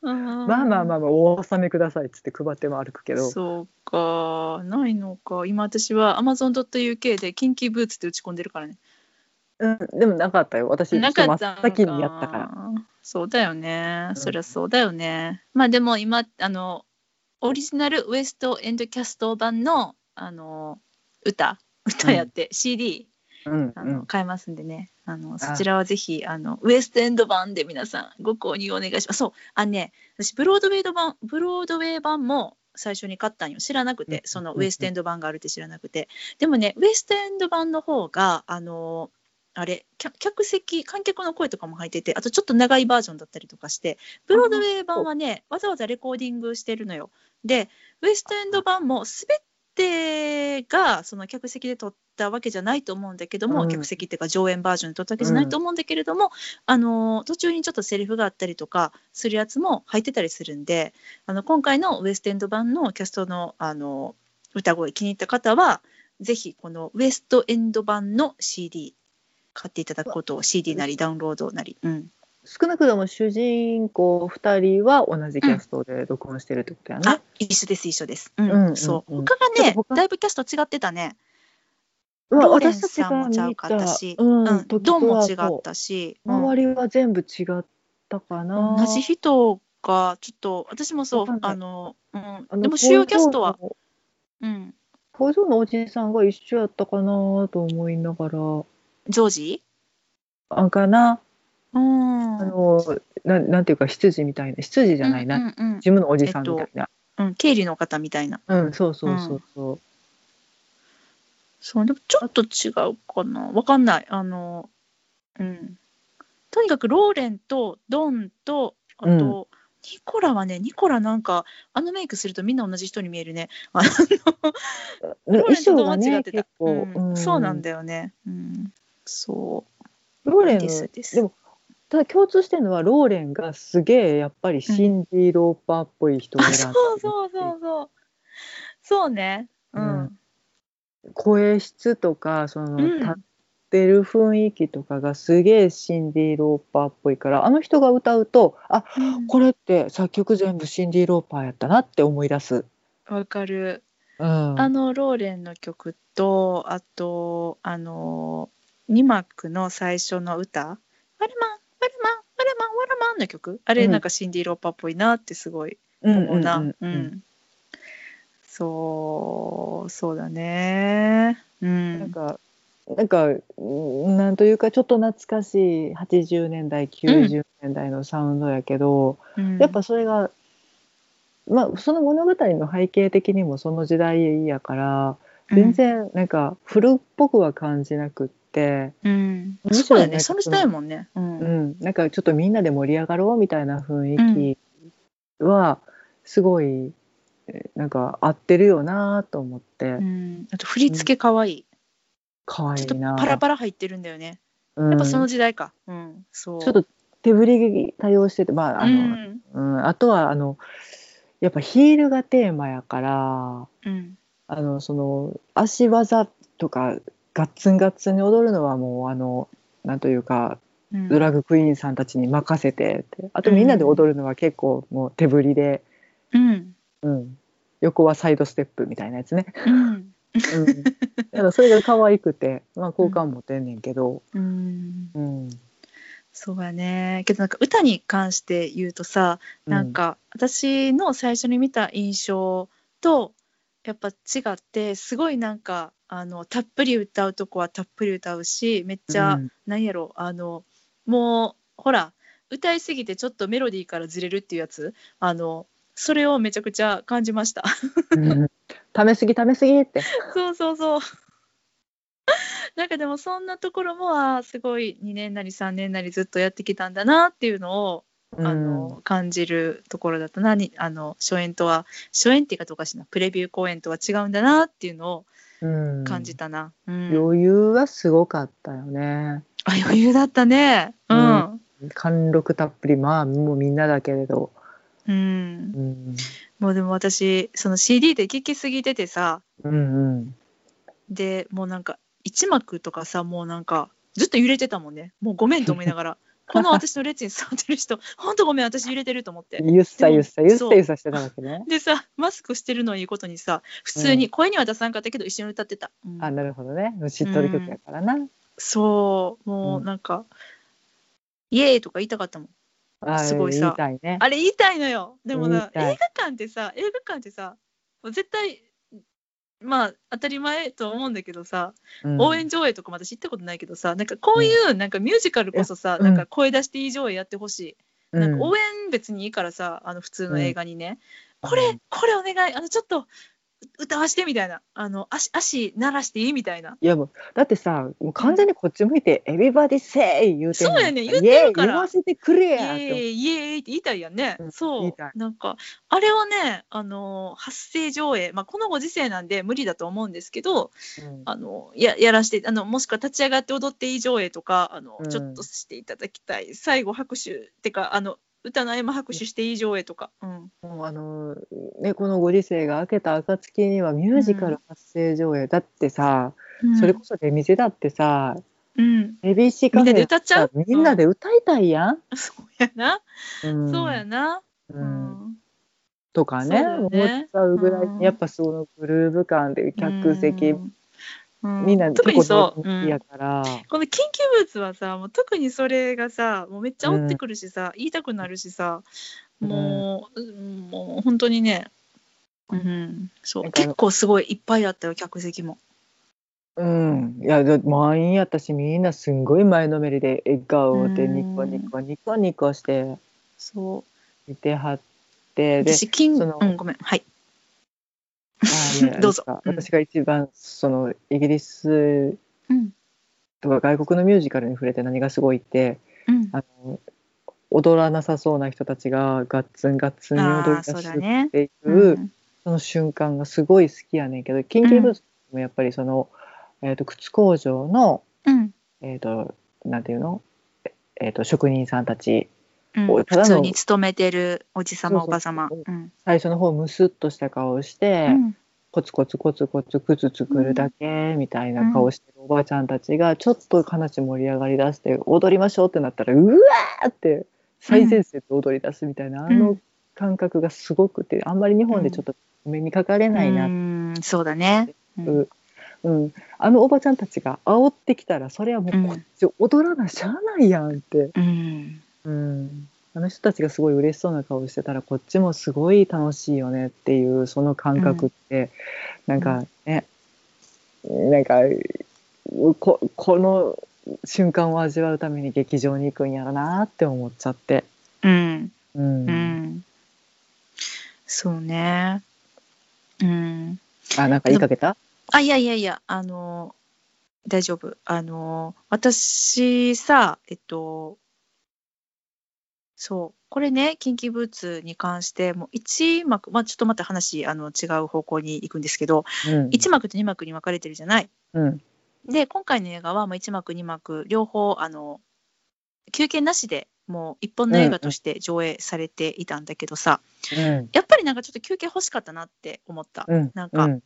Speaker 1: ま
Speaker 2: まあまあまあまあお納めくださいっつって配っても歩くけど。
Speaker 1: そうか。ないのか。今私は Amazon.uk でキンキーブーツって打ち込んでるからね。
Speaker 2: うん、でもなかったよ。私
Speaker 1: なかった
Speaker 2: 真っ先にやったから。
Speaker 1: そうだよね、
Speaker 2: うん。
Speaker 1: そりゃそうだよね。まあでも今あのオリジナルウエストエンドキャスト版のあの歌歌やって、CD
Speaker 2: うん。
Speaker 1: あの、
Speaker 2: うん、
Speaker 1: 買えますんでね。あのそちらはぜひあのウエストエンド版で皆さんご購入お願いします。そうあのね私ブロードウェイド版ブロードウェイ版も最初に買ったんよ。知らなく
Speaker 2: うん
Speaker 1: てそのウエストエンド版があるって知らなくて。でもねウエストエンド版の方があのあれ客客席観客の声とかも入っててあとちょっと長いバージョンだったりとかしてブロードウェイ版はねわざわざレコーディングしてるのよ。でウエストエンド版も全てがその客席で撮ったわけじゃないと思うんだけども、
Speaker 2: うん。
Speaker 1: 客席っていうか上演バージョンで撮ったわけじゃないと思うんだけれども、あの途中にちょっとセリフがあったりとかするやつも入ってたりするんであの今回のウエストエンド版のキャストのあの歌声気に入った方はぜひこのウエストエンド版の CD 買っていただくことを CD なりダウンロードなり、うん、
Speaker 2: 少なくとも主人公2人は同じキャストで録音してるってことやね。
Speaker 1: あ一緒です一緒です、うん。
Speaker 2: うんうん
Speaker 1: そう。
Speaker 2: うん
Speaker 1: 他がねだいぶキャスト違ってたね。
Speaker 2: 私たち
Speaker 1: さんもちゃう
Speaker 2: が見
Speaker 1: かったし、
Speaker 2: うん
Speaker 1: ドンも違ったし、うん。
Speaker 2: 周りは全部違ったかな。
Speaker 1: 同じ人がちょっと私もそうあの、うん、でも主要キャストは、
Speaker 2: 工
Speaker 1: うん、
Speaker 2: 工場のおじさんが一緒やったかなと思いながら。
Speaker 1: ジョージ？
Speaker 2: あかな、
Speaker 1: うん
Speaker 2: あのななんていうか執事みたいな執事じゃないな、
Speaker 1: うんうん
Speaker 2: 事務のおじさんみたいな、
Speaker 1: うんうん、経理の方みたいな。
Speaker 2: うんそうそうそうそう、
Speaker 1: そうでもちょっと違うかな。わかんない。あのうん。とにかくローレンとドンとあと、
Speaker 2: うん。
Speaker 1: ニコラはねニコラなんかあのメイクするとみんな同じ人に見えるね。あのロー
Speaker 2: 衣
Speaker 1: レンとドンは違ってた？
Speaker 2: 結構、
Speaker 1: うん。そうなんだ
Speaker 2: よ
Speaker 1: よね、うん、そ
Speaker 2: ローレン
Speaker 1: うですです。
Speaker 2: でもただ共通してるのはローレンがすげえやっぱりシンディ・ローパーっぽい人を
Speaker 1: あ
Speaker 2: 選ん
Speaker 1: そうそうそうそう。そうね。うん、
Speaker 2: うん。声質とかその、
Speaker 1: うん。
Speaker 2: たってる雰囲気とかがすげえシンディ・ローパーっぽいからあの人が歌うとあこれって作曲全部シンディ・ローパーやったなって思い出す。
Speaker 1: わかる。
Speaker 2: うん、
Speaker 1: あのローレンの曲とあとあの2幕の最初の歌「ワルマンワルマンワルマンワルマン」の曲？あれ
Speaker 2: うん
Speaker 1: なんかシンディ・ローパーっぽいなってすごい
Speaker 2: うん
Speaker 1: 思うな。
Speaker 2: うん
Speaker 1: そうそうだね。うん。
Speaker 2: なんかなんかうんなんというかちょっと懐かしい80年代90年代のサウンドやけど、
Speaker 1: うん
Speaker 2: やっぱそれが、まあ、その物語の背景的にもその時代やから全然なんか古っぽくは感じなくって、
Speaker 1: うん、
Speaker 2: むしろ
Speaker 1: そうだね。その時代やもんね。うん。
Speaker 2: うん、なんかちょっとみんなで盛り上がろうみたいな雰囲気はすごいえなんか合ってるよなと思って。
Speaker 1: うん、あと振り付けかわい。い。
Speaker 2: 可愛
Speaker 1: ちょっと
Speaker 2: いな。
Speaker 1: パラパラ入ってるんだよね。
Speaker 2: うん。
Speaker 1: やっぱその時代か。うん、そう。
Speaker 2: ちょっと手振り対応しててまああ
Speaker 1: う
Speaker 2: の、
Speaker 1: ん、
Speaker 2: うん。あとはあのやっぱヒールがテーマやから
Speaker 1: うん、
Speaker 2: あのその足技とかガッツンガッツンに踊るのはもうあのなんというか
Speaker 1: うん。
Speaker 2: ドラッグクイーンさんたちに任せてってあとみんなで踊るのは結構もう手振りで、
Speaker 1: うん、
Speaker 2: うん、横はサイドステップみたいなやつね、
Speaker 1: うん、
Speaker 2: うん、だからそれが可愛くて、まあ、好感持てんねんけど、
Speaker 1: うん。
Speaker 2: うん。
Speaker 1: そうやね。けどなんか歌に関して言うとさ、なんか私の最初に見た印象とやっぱ違ってすごいなんかあのたっぷり歌うとこはたっぷり歌うしめっちゃ、
Speaker 2: うん
Speaker 1: なんやろあのもうほら歌いすぎてちょっとメロディーからずれるっていうやつあのそれをめちゃくちゃ感じました。
Speaker 2: うんためすぎためすぎって。
Speaker 1: そうそうそう。なんかでもそんなところもあーすごい2年なり3年なりずっとやってきたんだなっていうのをあの感じるところだったな。にあの初演とは初演って言い方おかしいなプレビュー公演とは違うんだなっていうのを
Speaker 2: うん。
Speaker 1: 感じたな、うん。
Speaker 2: 余裕はすごかったよね。
Speaker 1: あ余裕だったね。うん、
Speaker 2: 貫禄たっぷりまあもうみんなだけれど、
Speaker 1: うん。
Speaker 2: うん、
Speaker 1: もうでも私その CD で聴きすぎててさ。
Speaker 2: うんうん。
Speaker 1: でもうなんか一幕とかさもうなんかずっと揺れてたもんね。もうごめんと思いながら この私の列に座ってる人ほんとごめん私揺れてると思って。
Speaker 2: ゆっさゆっさゆっさゆっさしてたわけね。
Speaker 1: でさマスクしてるのいいことにさ普通に声には出さんかったけど一緒に歌ってた、うん。
Speaker 2: あなるほどね。知っとる曲やからな。
Speaker 1: そう。もうなんか、イエーイとか言いたかったもん。
Speaker 2: あ
Speaker 1: すごいさ。
Speaker 2: 言いたいね。
Speaker 1: あれ言いたいのよ。でもな映画館ってさ映画館ってさ絶対まあ当たり前と思うんだけどさ、
Speaker 2: うん。
Speaker 1: 応援上映とかまだ知ったことないけどさなんかこういうなんかミュージカルこそさ、
Speaker 2: うん。
Speaker 1: なんか声出していい上映やってほしい、
Speaker 2: うん。
Speaker 1: なんか応援別にいいからさあの普通の映画にね、これ
Speaker 2: うん
Speaker 1: これお願い。あのちょっと歌わしてみたいな。あの足足鳴らしていいみたいな。い
Speaker 2: やもうだってさもう完全にこっち向いて「エビバディセイ!」言うて
Speaker 1: そうやね言ってるから。
Speaker 2: 言わせてくれ
Speaker 1: イエ
Speaker 2: やって
Speaker 1: ーイイエーイって言いたいやんね、
Speaker 2: うん
Speaker 1: そう。なんかあれをねあの発声上映、まあ、このご時世なんで無理だと思うんですけど
Speaker 2: うん。
Speaker 1: あのややらしてあのもしくは立ち上がって踊っていい上映とかあの、
Speaker 2: うん。
Speaker 1: ちょっとしていただきたい。最後拍手。ってかあの歌の合間拍手していい上映とか、うん、
Speaker 2: もうあのねこのご時世が明けた暁にはミュージカル発声上映、だってさ、それこそ出店だってさ
Speaker 1: うん、
Speaker 2: ABC カフェ
Speaker 1: みんなで歌っちゃう？
Speaker 2: みんなで歌いたいやん。
Speaker 1: そうやな、
Speaker 2: うん。
Speaker 1: そうやな、
Speaker 2: う
Speaker 1: うん。ん
Speaker 2: とかね
Speaker 1: そうだよ
Speaker 2: 思
Speaker 1: ね
Speaker 2: っちゃうぐらい
Speaker 1: うん。
Speaker 2: にやっぱそのグルーヴ感で客席、
Speaker 1: うん。うん
Speaker 2: みんな
Speaker 1: 特にそう、
Speaker 2: 結構好きやから、
Speaker 1: この緊急ブーツはさもう特にそれがさもうめっちゃ追ってくるしさ、言いたくなるしさもう,、うん、もう本当にね、うん、そう。結構すごいいっぱいだったよ客席も。
Speaker 2: うん、いやだ満員やったしみんなすんごい前のめりで笑顔で
Speaker 1: うん。
Speaker 2: ニコニコニコニコして
Speaker 1: そう。
Speaker 2: 見てはって。で
Speaker 1: 私金うんごめん。はい どうぞ。
Speaker 2: 私が一番そのイギリス
Speaker 1: うん。
Speaker 2: とか外国のミュージカルに触れて何がすごいって
Speaker 1: うん。
Speaker 2: あの踊らなさそうな人たちがガッツンガッツンに踊り出すっ。ていう、
Speaker 1: うん。
Speaker 2: その瞬間がすごい好きやねんけどキンキーブーツもやっぱりその、えー、と靴工場の、
Speaker 1: うん。
Speaker 2: えー、となんていうの、えー、と職人さんたち
Speaker 1: 普通に勤めてるおじさまおばさま。
Speaker 2: 最初の方ムスッとした顔をして、
Speaker 1: うん。
Speaker 2: コツコツコツコツ靴作るだけみたいな顔してるおばあちゃんたちがちょっと話盛り上がりだして踊りましょうってなったらうわーって最前線で踊り出すみたいな、あの感覚がすごくてあんまり日本でちょっとお目にかかれないな
Speaker 1: うん。そうだね。うん。
Speaker 2: うん、あのおばちゃんたちが煽ってきたらそれはもうこっち踊らなしゃあないやんって、
Speaker 1: うん
Speaker 2: うん、あの人たちがすごい嬉しそうな顔してたらこっちもすごい楽しいよねっていうその感覚って、なんかね、なんかここの瞬間を味わうために劇場に行くんやろなって思っちゃって。
Speaker 1: うん
Speaker 2: うん
Speaker 1: うんそうね。うん。
Speaker 2: あなんか言いかけた？
Speaker 1: あ、いやいやいや、あの、大丈夫。あの、私さ、えっと、そう、これね、キンキブーツに関して、もう1幕、まあちょっとまた話、あの、違う方向に行くんですけど、
Speaker 2: うん。
Speaker 1: 1幕と2幕に分かれてるじゃない？
Speaker 2: うん。
Speaker 1: で、今回の映画は、まあ、1幕、2幕、両方、あの、休憩なしでもう一本の映画として上映されていたんだけどさ、
Speaker 2: うん。
Speaker 1: やっぱりなんかちょっと休憩欲しかったなって思った。
Speaker 2: うん。
Speaker 1: なんか、
Speaker 2: うん。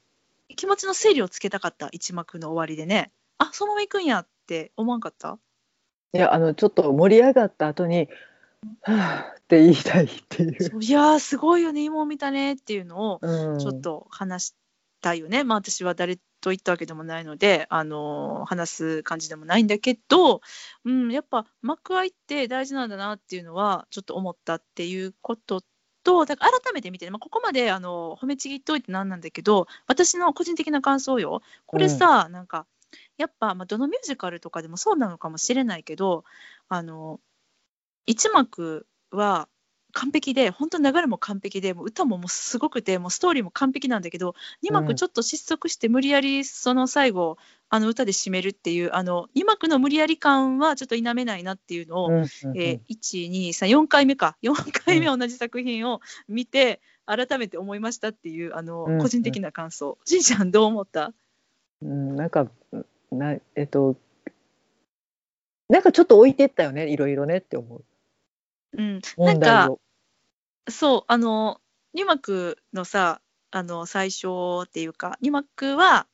Speaker 1: 気持ちの整理をつけたかった一幕の終わりでね。あそのまま行くんやって思わんかった？
Speaker 2: いやあのちょっと盛り上がった後に「はあ」って言いたいっていう。
Speaker 1: いやーすごいよね今見たねっていうのを
Speaker 2: うん。
Speaker 1: ちょっと話したいよね、まあ私は誰と言ったわけでもないので、あのー話す感じでもないんだけど、うん、やっぱ幕開って大事なんだなっていうのはちょっと思ったっていうこととだから改めて見てね、まあ、ここまであの褒めちぎっといてなんなんだけど私の個人的な感想よ。これさ、なんかやっぱ、まあ、どのミュージカルとかでもそうなのかもしれないけどあの一幕は完璧で本当に流れも完璧でもう歌ももうすごくてもうストーリーも完璧なんだけど2
Speaker 2: うん
Speaker 1: 幕ちょっと失速して無理やりその最後あの歌で締めるっていうあの2幕の無理やり感はちょっと否めないなっていうのを、
Speaker 2: うんうん
Speaker 1: えー、123回目か。4回目同じ作品を見て改めて思いましたっていうあの、
Speaker 2: うん。
Speaker 1: 個人的な感想。しんちゃんどう思った？
Speaker 2: うん、なんかなえっとなんかちょっと置いてったよねいろいろねって思う
Speaker 1: うん、なんか
Speaker 2: を。
Speaker 1: そうあの2幕のさあの最初っていうか2幕は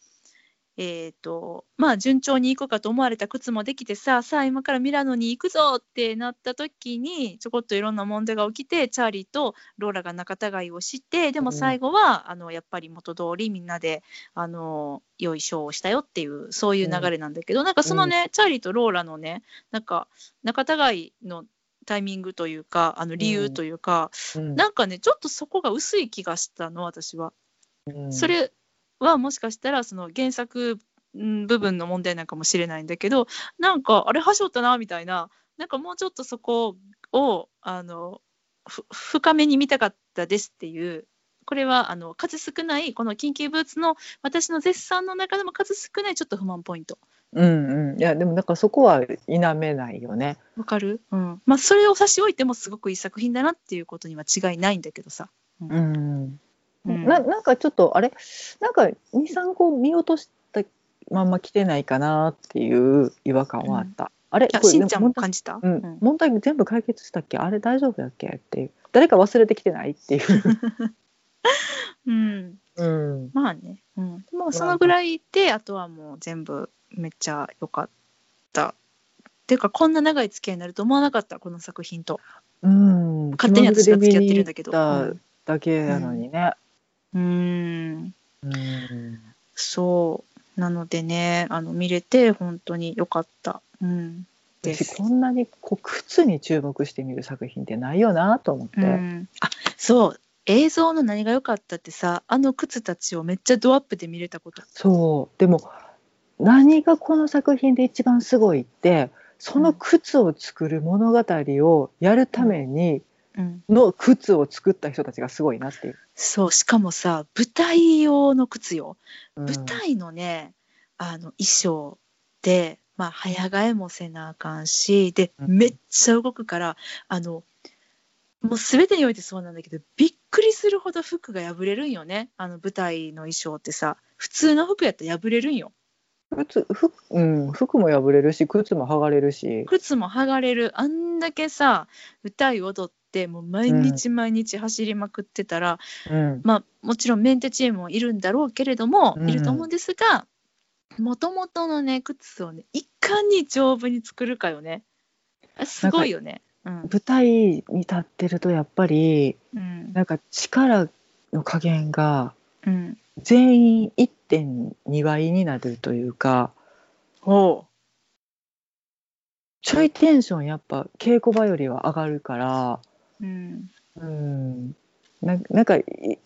Speaker 1: えっ、とまあ順調に行くかと思われた靴もできてささあ今からミラノに行くぞってなった時にちょこっといろんな問題が起きてチャーリーとローラが仲違いをしてでも最後は、あのやっぱり元通りみんなであの良いショーをしたよっていうそういう流れなんだけど、なんかそのね、チャーリーとローラのねなんか仲違いのタイミングというかあの理由というか、
Speaker 2: うん。
Speaker 1: なんかねちょっとそこが薄い気がしたの私は。
Speaker 2: うん。
Speaker 1: それはもしかしたらその原作ん部分の問題なんかもしれないんだけどなんかあれはしょったなみたいな。なんかもうちょっとそこをあのふ深めに見たかったですっていう。これはあの数少ないこの緊急ブーツの私の絶賛の中でも数少ないちょっと不満ポイント。
Speaker 2: うんうん。いやでもなんかそこは否めないよね。
Speaker 1: わかる、うん。まあ、それを差し置いてもすごくいい作品だなっていうことには違いないんだけどさ。
Speaker 2: うん。
Speaker 1: うん。
Speaker 2: ななんかちょっとあれ？なんか23個見落としたまんま来てないかなっていう違和感はあった。あれ？
Speaker 1: いや
Speaker 2: これ
Speaker 1: しんちゃんも感じた、
Speaker 2: うん。
Speaker 1: うん。
Speaker 2: 問題全部解決したっけ？あれ大丈夫だっけ？っていう。誰か忘れてきてないっていう。
Speaker 1: うん。
Speaker 2: うん。
Speaker 1: まあね、うん、でもそのぐらいであとはもう全部めっちゃ良かった。っていうかこんな長い付き合いになると思わなかったこの作品と。
Speaker 2: うん、
Speaker 1: 勝手に私が付き合ってるんだけど。
Speaker 2: だけなのにね。
Speaker 1: うーん。
Speaker 2: うん。
Speaker 1: そう。なのでねあの見れて本当に良かった、うん、
Speaker 2: 私こんなにこう靴に注目して見る作品ってないよなと思って。
Speaker 1: うん、あそう。映像の何が良かったってさあの靴たちをめっちゃドアップで見れたこと。
Speaker 2: そう。でも何がこの作品で一番すごいってその靴を作る物語をやるために
Speaker 1: うん、
Speaker 2: の靴を作った人たちがすごいなっていう。
Speaker 1: そうしかもさ舞台用の靴よ。
Speaker 2: うん。
Speaker 1: 舞台のね、あの衣装で、まあ、早替えもせなあかんしで
Speaker 2: うん。
Speaker 1: めっちゃ動くからあのもう全てにおいてそうなんだけどびっくりするほど服が破れるんよね。あの舞台の衣装ってさ普通の服やったら破れるんよ
Speaker 2: 靴服,、うん、服も破れるし靴も剥がれるし。
Speaker 1: 靴も剥がれる。あんだけさ歌い踊っってもう毎日毎日走りまくってたら、
Speaker 2: うん。
Speaker 1: まあもちろんメンテチームもいるんだろうけれども、
Speaker 2: うん
Speaker 1: いると思うんですがもともとのね靴をねいかに丈夫に作るかよね。あすごいよね。うん。
Speaker 2: 舞台に立ってるとやっぱり
Speaker 1: うん。
Speaker 2: なんか力の加減が
Speaker 1: うん、
Speaker 2: 全員1.2倍になるというか
Speaker 1: ほ
Speaker 2: ちょいテンションやっぱ稽古場よりは上がるから、
Speaker 1: う、うん
Speaker 2: うん、ななんかい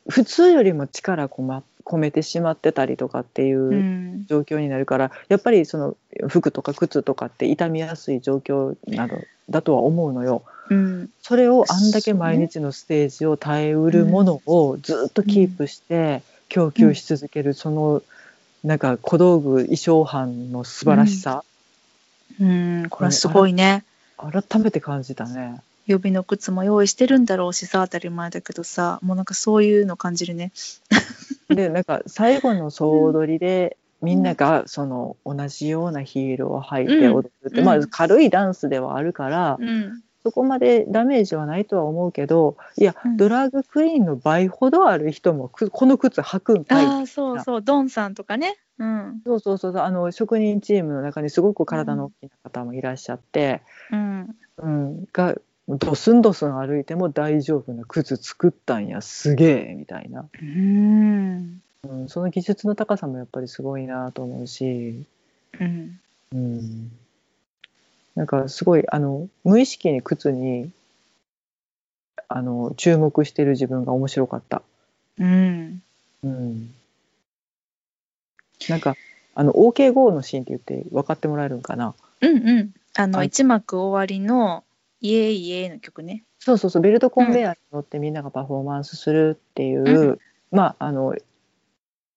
Speaker 2: 普通よりも力こま込めてしまってたりとかっていううん状況になるから、やっぱりその服とか靴とかって傷みやすい状況などだとは思うのよ。
Speaker 1: うん
Speaker 2: それをあんだけ毎日のステージを耐えうるものをずっとキープして供給し続けるそのなんか小道具衣装班の素晴らしさ、
Speaker 1: うん、これはすごいね。
Speaker 2: 改めて感じたね。
Speaker 1: 予備の靴も用意してるんだろうしさ当たり前だけどさ。もうなんかそういうの感じるね。
Speaker 2: でなんか最後の総踊りで、みんながその同じようなヒールを履いて踊るって、
Speaker 1: うん。
Speaker 2: まあ軽いダンスではあるから、
Speaker 1: うん
Speaker 2: そこまでダメージはないとは思うけどいや、
Speaker 1: うん。
Speaker 2: ドラッグクイーンの倍ほどある人もくこの靴履くんかい
Speaker 1: ああそうそうドンさんとかね。うん。
Speaker 2: そうそうそうあの職人チームの中にすごく体の大きな方もいらっしゃって、
Speaker 1: うん。
Speaker 2: うんがドスンドスン歩いても大丈夫な靴作ったんやすげえみたいな、
Speaker 1: うん。
Speaker 2: うん、その技術の高さもやっぱりすごいなと思うし、
Speaker 1: うん。
Speaker 2: うん、なんかすごいあの無意識に靴にあの注目してる自分が面白かった。
Speaker 1: うん。
Speaker 2: うん、なんかあの OKGO のシーンって言って分かってもらえるんかな？
Speaker 1: うんうん。あの
Speaker 2: あ
Speaker 1: 一幕終わりの「イエイイエイ」の曲ね。
Speaker 2: そうそうそうベルトコンベヤーに乗ってみんながパフォーマンスするっていう、
Speaker 1: うん。
Speaker 2: まああの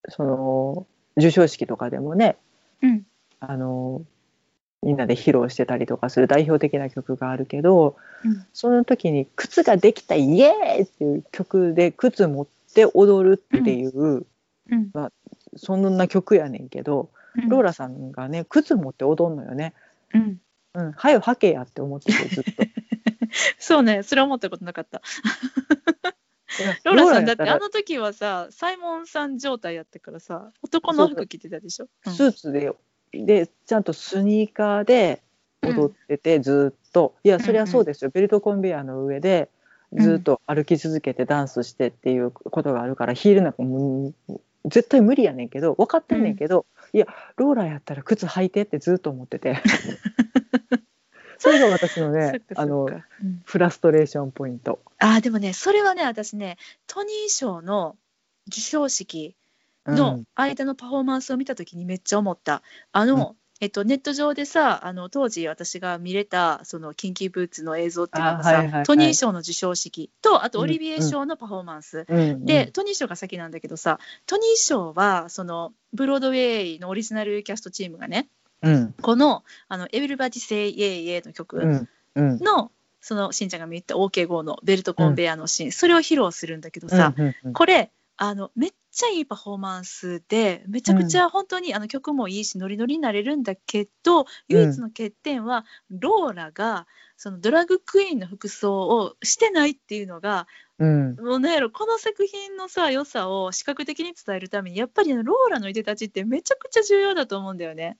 Speaker 2: その授賞式とかでもね
Speaker 1: うん。
Speaker 2: あのみんなで披露してたりとかする代表的な曲があるけど
Speaker 1: うん
Speaker 2: その時に「靴ができたイエーイ!」っていう曲で靴持って踊るっていう、
Speaker 1: うん
Speaker 2: そんな曲やねんけど、
Speaker 1: うん
Speaker 2: ローラさんがね靴持って踊んのよね。
Speaker 1: うん
Speaker 2: うん、はよはけやって思っててずっと。
Speaker 1: そうねそれは思ったことなかった。ローラさんだってあの時はさサイモンさん状態やったからさ男の服着てたでしょ？うん
Speaker 2: スーツででちゃんとスニーカーで踊っててずっと、いやそりゃそうですよ、ベルトコンベヤーの上でずっと歩き続けてダンスしてっていうことがあるから、ヒールなんかもう絶対無理やねんけど分かってんねんけど、いやローラやったら靴履いてってずっと思ってて。それが私のねあの
Speaker 1: うん。
Speaker 2: フラストレーションポイント。
Speaker 1: あーでもねそれはね私ねトニー賞の授賞式
Speaker 2: うん。
Speaker 1: の間のパフォーマンスを見た時にめっちゃ思った。あの、えっと、ネット上でさあの当時私が見れたそのキンキーブーツの映像っていうのがさ、
Speaker 2: あはいはいはい。
Speaker 1: トニー賞の授賞式。とあと
Speaker 2: うん
Speaker 1: オリビエ賞のパフォーマンス、
Speaker 2: うんうん。
Speaker 1: でトニー賞が先なんだけどさトニー賞はそのブロードウェイのオリジナルキャストチームがね
Speaker 2: うん。
Speaker 1: この「あの Everybody Say Yeah Yeah」の曲
Speaker 2: うんうん。
Speaker 1: の、そのしんちゃんが見た OK5 のベルトコンベヤーのシーン、それを披露するんだけどさ、
Speaker 2: うんうん。
Speaker 1: これあのめっちゃいいパフォーマンスでめちゃくちゃ本当に、あの曲もいいしノリノリになれるんだけど唯一の欠点は、ローラがそのドラッグクイーンの服装をしてないっていうのが
Speaker 2: うん。
Speaker 1: もうなんやろこの作品のさ良さを視覚的に伝えるためにやっぱりローラのいでたちってめちゃくちゃ重要だと思うんだよね。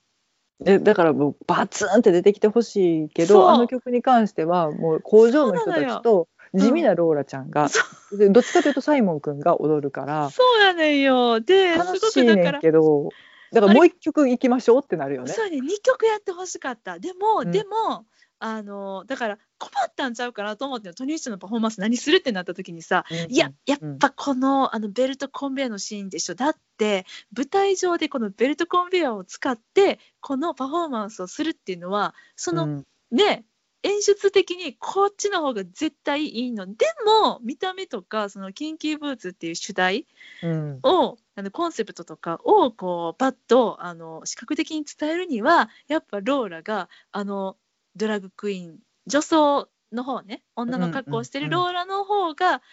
Speaker 2: えだからもうバツンって出てきてほしいけどあの曲に関してはもう工場の人たちと地味なローラちゃんが、
Speaker 1: そ
Speaker 2: でどっちかというとサイモン君が踊るから
Speaker 1: そうやねんよ。です
Speaker 2: 楽
Speaker 1: ご
Speaker 2: しいねんけどだからもう一曲行きましょうってなるよね。
Speaker 1: そうやね2曲やってほしかった。でも、
Speaker 2: うん。
Speaker 1: でもあのだから困ったんちゃうかなと思ってトニーショのパフォーマンス何するってなった時にさ、
Speaker 2: うん。
Speaker 1: いややっぱこのあのベルトコンベヤーのシーンでしょ。だって舞台上でこのベルトコンベヤーを使ってこのパフォーマンスをするっていうのはその、
Speaker 2: うん。
Speaker 1: ね演出的にこっちの方が絶対いいの。でも見た目とかそのキンキーブーツっていう主題
Speaker 2: うん。
Speaker 1: をあのコンセプトとかをこうパッとあの視覚的に伝えるにはやっぱローラがあのドラッグクイーン女装の方ね女の格好をしてるローラの方が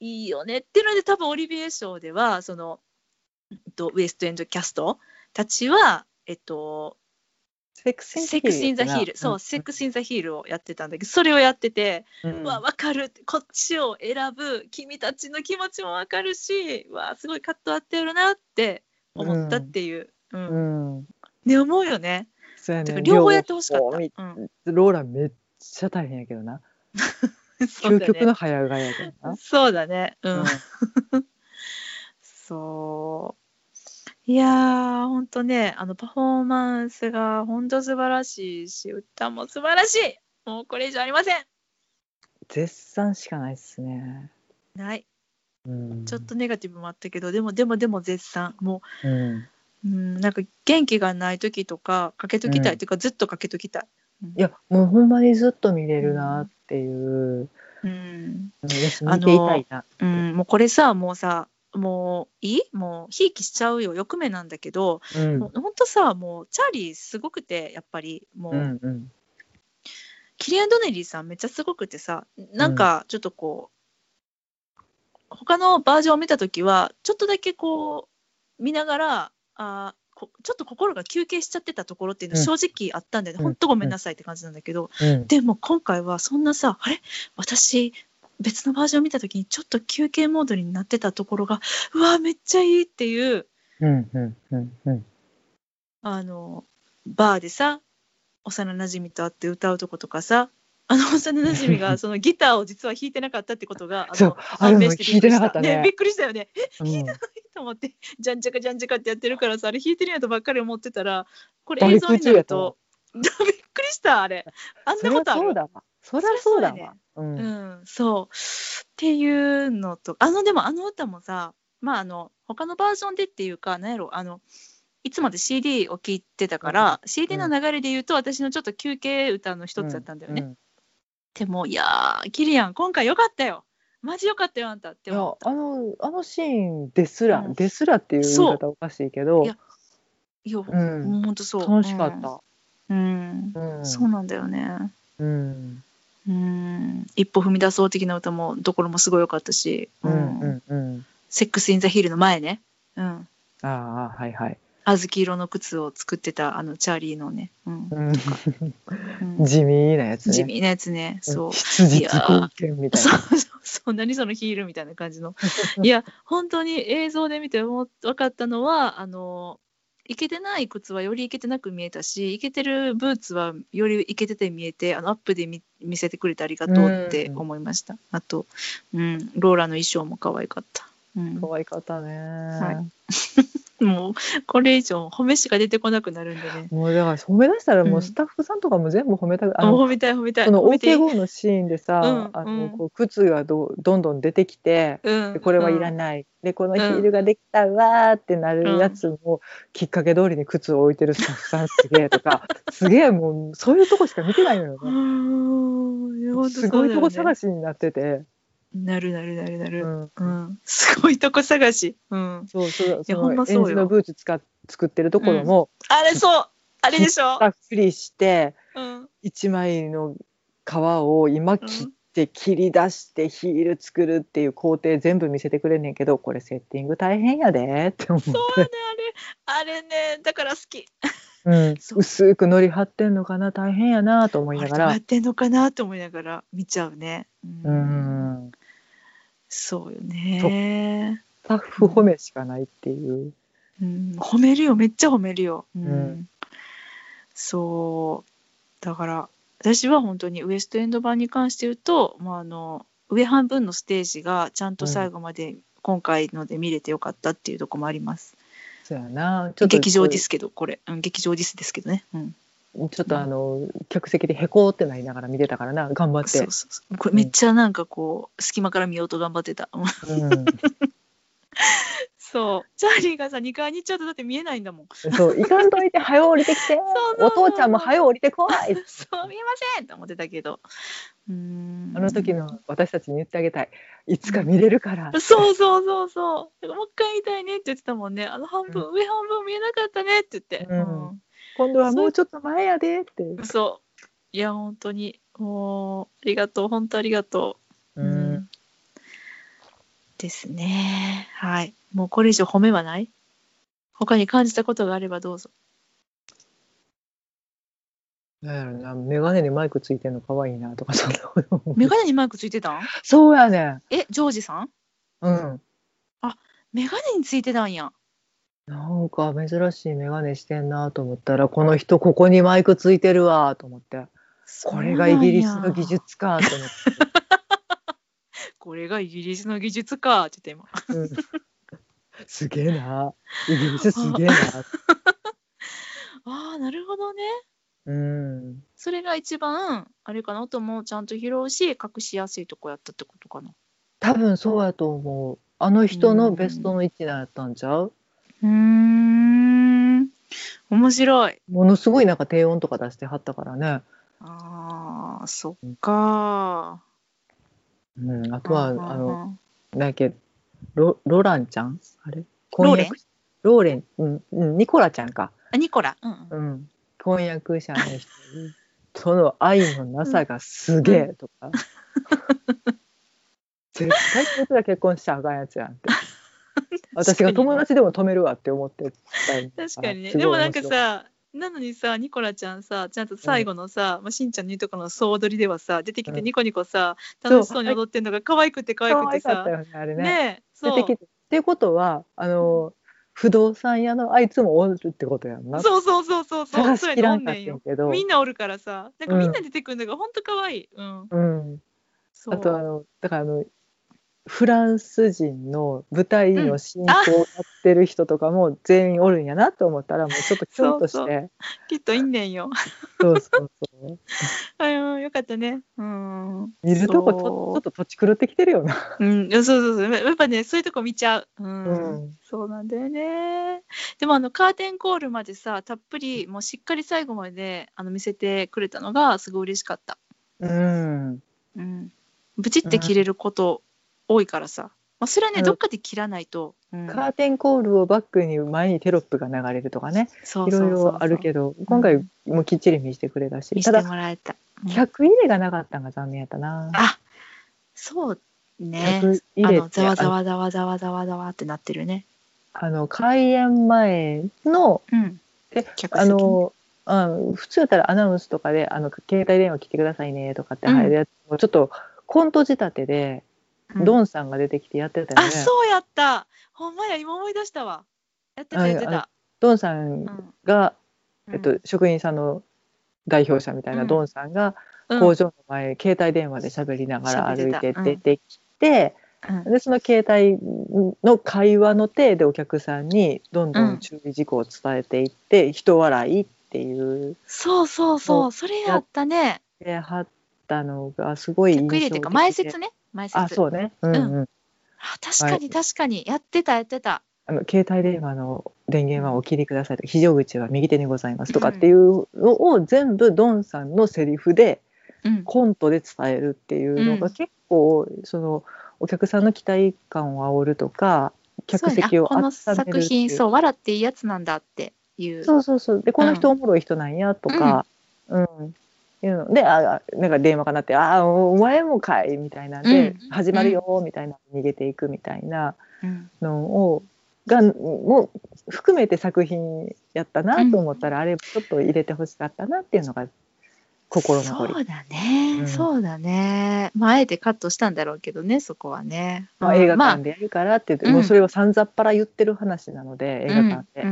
Speaker 1: いいよねっていうので多分オリビエ賞ではそのえっとウエストエンドキャストたちはえっと
Speaker 2: セックス・
Speaker 1: セックス・イン・ザ・ヒール、そう、セックス・イン・ザ・ヒールをやってたんだけど、それをやってて、
Speaker 2: うん。
Speaker 1: うわ、わかる、こっちを選ぶ、君たちの気持ちもわかるし、わあ、すごいカットあってるなって思ったっていう、うん、
Speaker 2: うん。
Speaker 1: ね、思うよね。
Speaker 2: そうやね。
Speaker 1: 両方やってほしかった。
Speaker 2: ローラめっちゃ大変やけどな。究極の
Speaker 1: ね。
Speaker 2: 早替えやけどな。
Speaker 1: そうだね。うん。
Speaker 2: うん。
Speaker 1: そう。いやー、ほんとね、あのパフォーマンスが本当素晴らしいし、歌も素晴らしい。もうこれ以上ありません。
Speaker 2: 絶賛しかないっすね、
Speaker 1: ない。
Speaker 2: うん、
Speaker 1: ちょっとネガティブもあったけど、でもでもでも絶賛。も
Speaker 2: うん
Speaker 1: う、うん、なんか元気がない時とか、かけときたい、
Speaker 2: うん
Speaker 1: というかずっとかけときたい。うん
Speaker 2: いやもうほんまにずっと見れるなっていう、
Speaker 1: うん。
Speaker 2: うん、よし見ていたいな
Speaker 1: うん、もうこれさ、もうさ、もういい？もうひいきしちゃうよ。欲目なんだけど、
Speaker 2: うん。
Speaker 1: もうほんとさ、もうチャーリーすごくて、やっぱり、もう、
Speaker 2: うんうん。
Speaker 1: キリアン・ドネリーさんめっちゃすごくてさ、なんかちょっとこう、他のバージョンを見たときは、ちょっとだけこう、見ながら、あちょっと心が休憩しちゃってたところっていうのは正直あったんだよね。
Speaker 2: うん。
Speaker 1: とごめんなさいって感じなんだけど、
Speaker 2: うん。
Speaker 1: でも今回はそんなさ、あれ？私、別のバージョン見たときにちょっと休憩モードになってたところが、うわ、めっちゃいいっていう、
Speaker 2: うんうんうんうん。
Speaker 1: あの、バーでさ、幼馴染と会って歌うとことかさ、あの幼馴染が そのギターを実は弾いてなかったってことが、あ
Speaker 2: そう
Speaker 1: の判明して
Speaker 2: 弾いてなかったね。
Speaker 1: びっくりしたよね。え
Speaker 2: うん。
Speaker 1: と思って、じゃんじゃかじゃんじゃかってやってるからさ、あれ弾いてるんやとばっかり思ってたら、これ映像になると、びっくりした、あれ。あんなことある？
Speaker 2: そうだわそりゃそうだ
Speaker 1: そりゃそう
Speaker 2: ん
Speaker 1: うん、そう。っていうのと、あの、でもあの歌もさ、まあ、あの、他のバージョンでっていうか、なんやろ、あの、いつまで CD を聴いてたから、CD の流れで言うと、私のちょっと休憩歌の一つだったんだよね。
Speaker 2: うん
Speaker 1: でも、いやー、キリアン、今回よかったよ。マジよかったよ、あんたって思った。
Speaker 2: あのあのシーンですら、
Speaker 1: うん
Speaker 2: ですらっていう言い方おかしいけど
Speaker 1: いやいや、
Speaker 2: うん
Speaker 1: ほんとそう。
Speaker 2: 楽しかった、
Speaker 1: うん。
Speaker 2: う
Speaker 1: うんん、そうなんだよね。
Speaker 2: うん
Speaker 1: うん。一歩踏み出そう的な歌も、ところもすごい良かったし、
Speaker 2: うんうん。うん
Speaker 1: セックス・イン・ザ・ヒルの前ね。うん。
Speaker 2: ああはいはい、
Speaker 1: 小豆色の靴を作ってたあのチャーリーのね、うん。
Speaker 2: 地味なやつね。
Speaker 1: 地味なやつね、そう。
Speaker 2: 羊
Speaker 1: いや
Speaker 2: 貢献みたい
Speaker 1: そう
Speaker 2: な
Speaker 1: そうそう。何そのヒールみたいな感じの。いや本当に映像で見て分かったのはあのいけてない靴はよりいけてなく見えたしいけてるブーツはよりいけてて見えてあのアップで見見せてくれてありがとうって思いました。あと、うん、ローラの衣装も可愛かった。うん
Speaker 2: 可愛かったね、
Speaker 1: いもうこれ以上褒めしか出てこなくなるんでね。
Speaker 2: もうだから褒め出したらも
Speaker 1: うん
Speaker 2: うスタッフさんとかも全部褒めたく、あの
Speaker 1: あ褒めたい褒めたい。
Speaker 2: その
Speaker 1: 褒めていい
Speaker 2: OK5 のシーンでさ、
Speaker 1: うん
Speaker 2: あ
Speaker 1: うん
Speaker 2: のこう靴がどどんどん出てきて、
Speaker 1: うん
Speaker 2: でこれはいら
Speaker 1: い。
Speaker 2: ない、でこのヒールができたわーってなるやつも、きっかけ通りに靴を置いてるスタッフさんすげえとか すげえもうそういうとこしか見てないのよ
Speaker 1: う
Speaker 2: ね。
Speaker 1: んいや本当
Speaker 2: すごいとこ探しになってて、
Speaker 1: なるなるなるなる。
Speaker 2: うん
Speaker 1: うん、すごいとこ探し。うん。
Speaker 2: そうそうそ
Speaker 1: やほんそう
Speaker 2: ブーツ使っ作ってるところも、
Speaker 1: あれそうあれでしょ？
Speaker 2: ひったふりして
Speaker 1: うん。
Speaker 2: 一枚の皮を今切って切り出してヒール作るっていう工程全部見せてくれんねんけどこれセッティング大変やでって思って
Speaker 1: そうね、あれ。あれね、だから好き。
Speaker 2: うん、薄く塗り張ってんのかな？大変やなと思いながら
Speaker 1: あれどうやってんのかなと思いながら見ちゃうね。う。
Speaker 2: うんん
Speaker 1: そうよね。
Speaker 2: スタッフ褒めしかないっていう、
Speaker 1: うん、褒めるよ、めっちゃ褒めるよ。うん。
Speaker 2: うん
Speaker 1: そう。だから、私は本当にウエストエンド版に関して言うと、まあ、あの、上半分のステージがちゃんと最後まで今回ので見れてよかったっていうところもあります。
Speaker 2: そうやなちょっと
Speaker 1: 劇場ディスけど、これ。うん、劇場ディスですけどね。うん。
Speaker 2: ちょっとあの客席でへこーってなりながら見てたからな頑張って
Speaker 1: そうそうそう。これめっちゃなんかこう、隙間から見ようと頑張ってた。うん
Speaker 2: うん、
Speaker 1: そう。チャーリーがさ、2階に行っちゃうとだって見えないんだもん。
Speaker 2: そう行かんといて早う降りてきて
Speaker 1: そう
Speaker 2: お父ちゃんも早う降りてこい
Speaker 1: そう、見えませんと思ってたけど。うーん。
Speaker 2: あの時の私たちに言ってあげたいいつか見れるから
Speaker 1: そうそうそうそう。もう一回見たいねって言ってたもんね。あの半分、上半分見えなかったねって言って。
Speaker 2: うん今度はもうちょっと前やでって
Speaker 1: うんそう。いや、本当に。もう、ありがとう。本当ありがとう。
Speaker 2: うん
Speaker 1: ですね。はい。もうこれ以上褒めはない？他に感じたことがあればどうぞ。
Speaker 2: なんやろな眼鏡にマイクついてんの可愛いなとかそんな
Speaker 1: メガネにマイクついてたん？
Speaker 2: そうやね
Speaker 1: えジョージさん？
Speaker 2: うん
Speaker 1: メガネについてたんや
Speaker 2: なんか珍しい眼鏡してんなと思ったらこの人ここにマイクついてるわと思って。これがイギリスの技術かと思って、
Speaker 1: これがイギリスの技術かって言って。今
Speaker 2: うん。すげえな。イギリスすげえな。
Speaker 1: ああなるほどね。
Speaker 2: うん。
Speaker 1: それが一番あれかな音もちゃんと拾うし隠しやすいとこやったってことかな。
Speaker 2: 多分そうやと思う。あの人のベストの位置だったんちゃう？
Speaker 1: うーん。面白い。
Speaker 2: ものすごいなんか低音とか出してはったからね、
Speaker 1: あーそっか。
Speaker 2: うん、あとはあ
Speaker 1: うん
Speaker 2: のなんけロロランちゃん？あれ？
Speaker 1: ローレン？
Speaker 2: ローレン、うんうん、ニコラちゃんか、
Speaker 1: あニコラ。うんうん。
Speaker 2: うん、婚約者の人にその愛のなさがすげえとか、絶対こいつら結婚しちゃあかんやつやんって 私が友達でも止めるわって思って
Speaker 1: 確かにね。でもなんかさなのにさニコラちゃんさちゃんと最後のさ、まあ、しんちゃんの言うとこの総踊りではさ出てきて
Speaker 2: うん。
Speaker 1: ニコニコさ、
Speaker 2: そう
Speaker 1: 楽しそうに踊ってんのが可愛くて可愛
Speaker 2: 可
Speaker 1: くてさ。
Speaker 2: ねあれね。
Speaker 1: ねえそう。
Speaker 2: 出てきて。っていうことはあの不動産屋のあいつもおるってことやんな。
Speaker 1: そうそうそうそうそう。
Speaker 2: 探
Speaker 1: そうやねんねんよみんなおるからさ。なんかみんな出てくるのがほんと可愛い。うん。
Speaker 2: うん。あとあのだからあのフランス人の舞台の進行をやってる人とかも全員おるんやなと思ったらもうちょっとキュンとして。
Speaker 1: そうきっといんねんよ。
Speaker 2: そうそうそう。
Speaker 1: あうんよかったね。うん。
Speaker 2: 見るとこち
Speaker 1: そう。
Speaker 2: ょっと土地狂ってきてるよな。
Speaker 1: うん、そうそうそう。やっぱねそういうとこ見ちゃう、うん。
Speaker 2: うん。
Speaker 1: そうなんだよね。でもあのカーテンコールまでさたっぷりもうしっかり最後まであの見せてくれたのがすごい嬉しかった、
Speaker 2: うん。
Speaker 1: うん、ブチって切れること多いからさ、まあ、それはね、
Speaker 2: うん。
Speaker 1: どっかで切らないと、うん、
Speaker 2: カーテンコールをバックに前にテロップが流れるとかね。
Speaker 1: そう
Speaker 2: いろいろあるけ
Speaker 1: ど
Speaker 2: ど今回もきっちり見せてくれたし、
Speaker 1: 見せて
Speaker 2: ただ
Speaker 1: もらえた、うん。
Speaker 2: 客入れがなかったのが残念やったな。
Speaker 1: あそうね。あのざわざわざわざわざわざわってなってるね。
Speaker 2: あの開演前の
Speaker 1: うん。
Speaker 2: え
Speaker 1: 客席
Speaker 2: あの、うん、普通だったらアナウンスとかであの携帯電話来てくださいねとかって入るやつもちょっとコント仕立てで、
Speaker 1: うん
Speaker 2: ドンさんが出てきてやってたよ
Speaker 1: あ
Speaker 2: ね。
Speaker 1: そうやった。ほんまや今思い出したわ。やってたやって
Speaker 2: あ
Speaker 1: た
Speaker 2: ドンさん
Speaker 1: うん
Speaker 2: が、
Speaker 1: うん。
Speaker 2: えっと、職員さんの代表者みたいな
Speaker 1: うん。
Speaker 2: ドンさんが
Speaker 1: うん。
Speaker 2: 工場の前、携帯電話で喋りながら歩いて出てきて、
Speaker 1: うん。
Speaker 2: でその携帯の会話の体でお客さんにどんど
Speaker 1: うん
Speaker 2: ん注意事項を伝えていって、人笑いっていう
Speaker 1: そうそうそうそれやったね。
Speaker 2: ではったのがすごい印象的で。
Speaker 1: 前説ね前説
Speaker 2: あそうね、うんうん。
Speaker 1: あ確かに確かに。やってたやってた。
Speaker 2: あの携帯電話の電源はお切りくださいとか非常口は右手にございますとかっていうのを全部ドンさんのセリフで
Speaker 1: うん。
Speaker 2: コントで伝えるっていうの
Speaker 1: うん。
Speaker 2: が結構そのお客さんの期待感を煽るとか客席を
Speaker 1: そうやね。あこの作品そう笑っていいやつなんだっていう。
Speaker 2: そうそうそう。でこの人おもろい人なんやとか、うんいうの。であなんか電話かなって「ああお前もかい」みたいな。んで
Speaker 1: うん「
Speaker 2: 始まるよ」みたいな逃げていくみたいな
Speaker 1: うん。
Speaker 2: のをがもう含めて作品やったなと思ったら、あれちょっと入れてほしかったなっていうのが心残り。
Speaker 1: そうだね、
Speaker 2: うん。
Speaker 1: そうだね。まああえてカットしたんだろうけどねそこはね、
Speaker 2: まあ、
Speaker 1: うん。
Speaker 2: 映画館でやるからって言って、
Speaker 1: まあ
Speaker 2: もうそれをさんざっぱら言ってる話なので、映画館で、
Speaker 1: うん。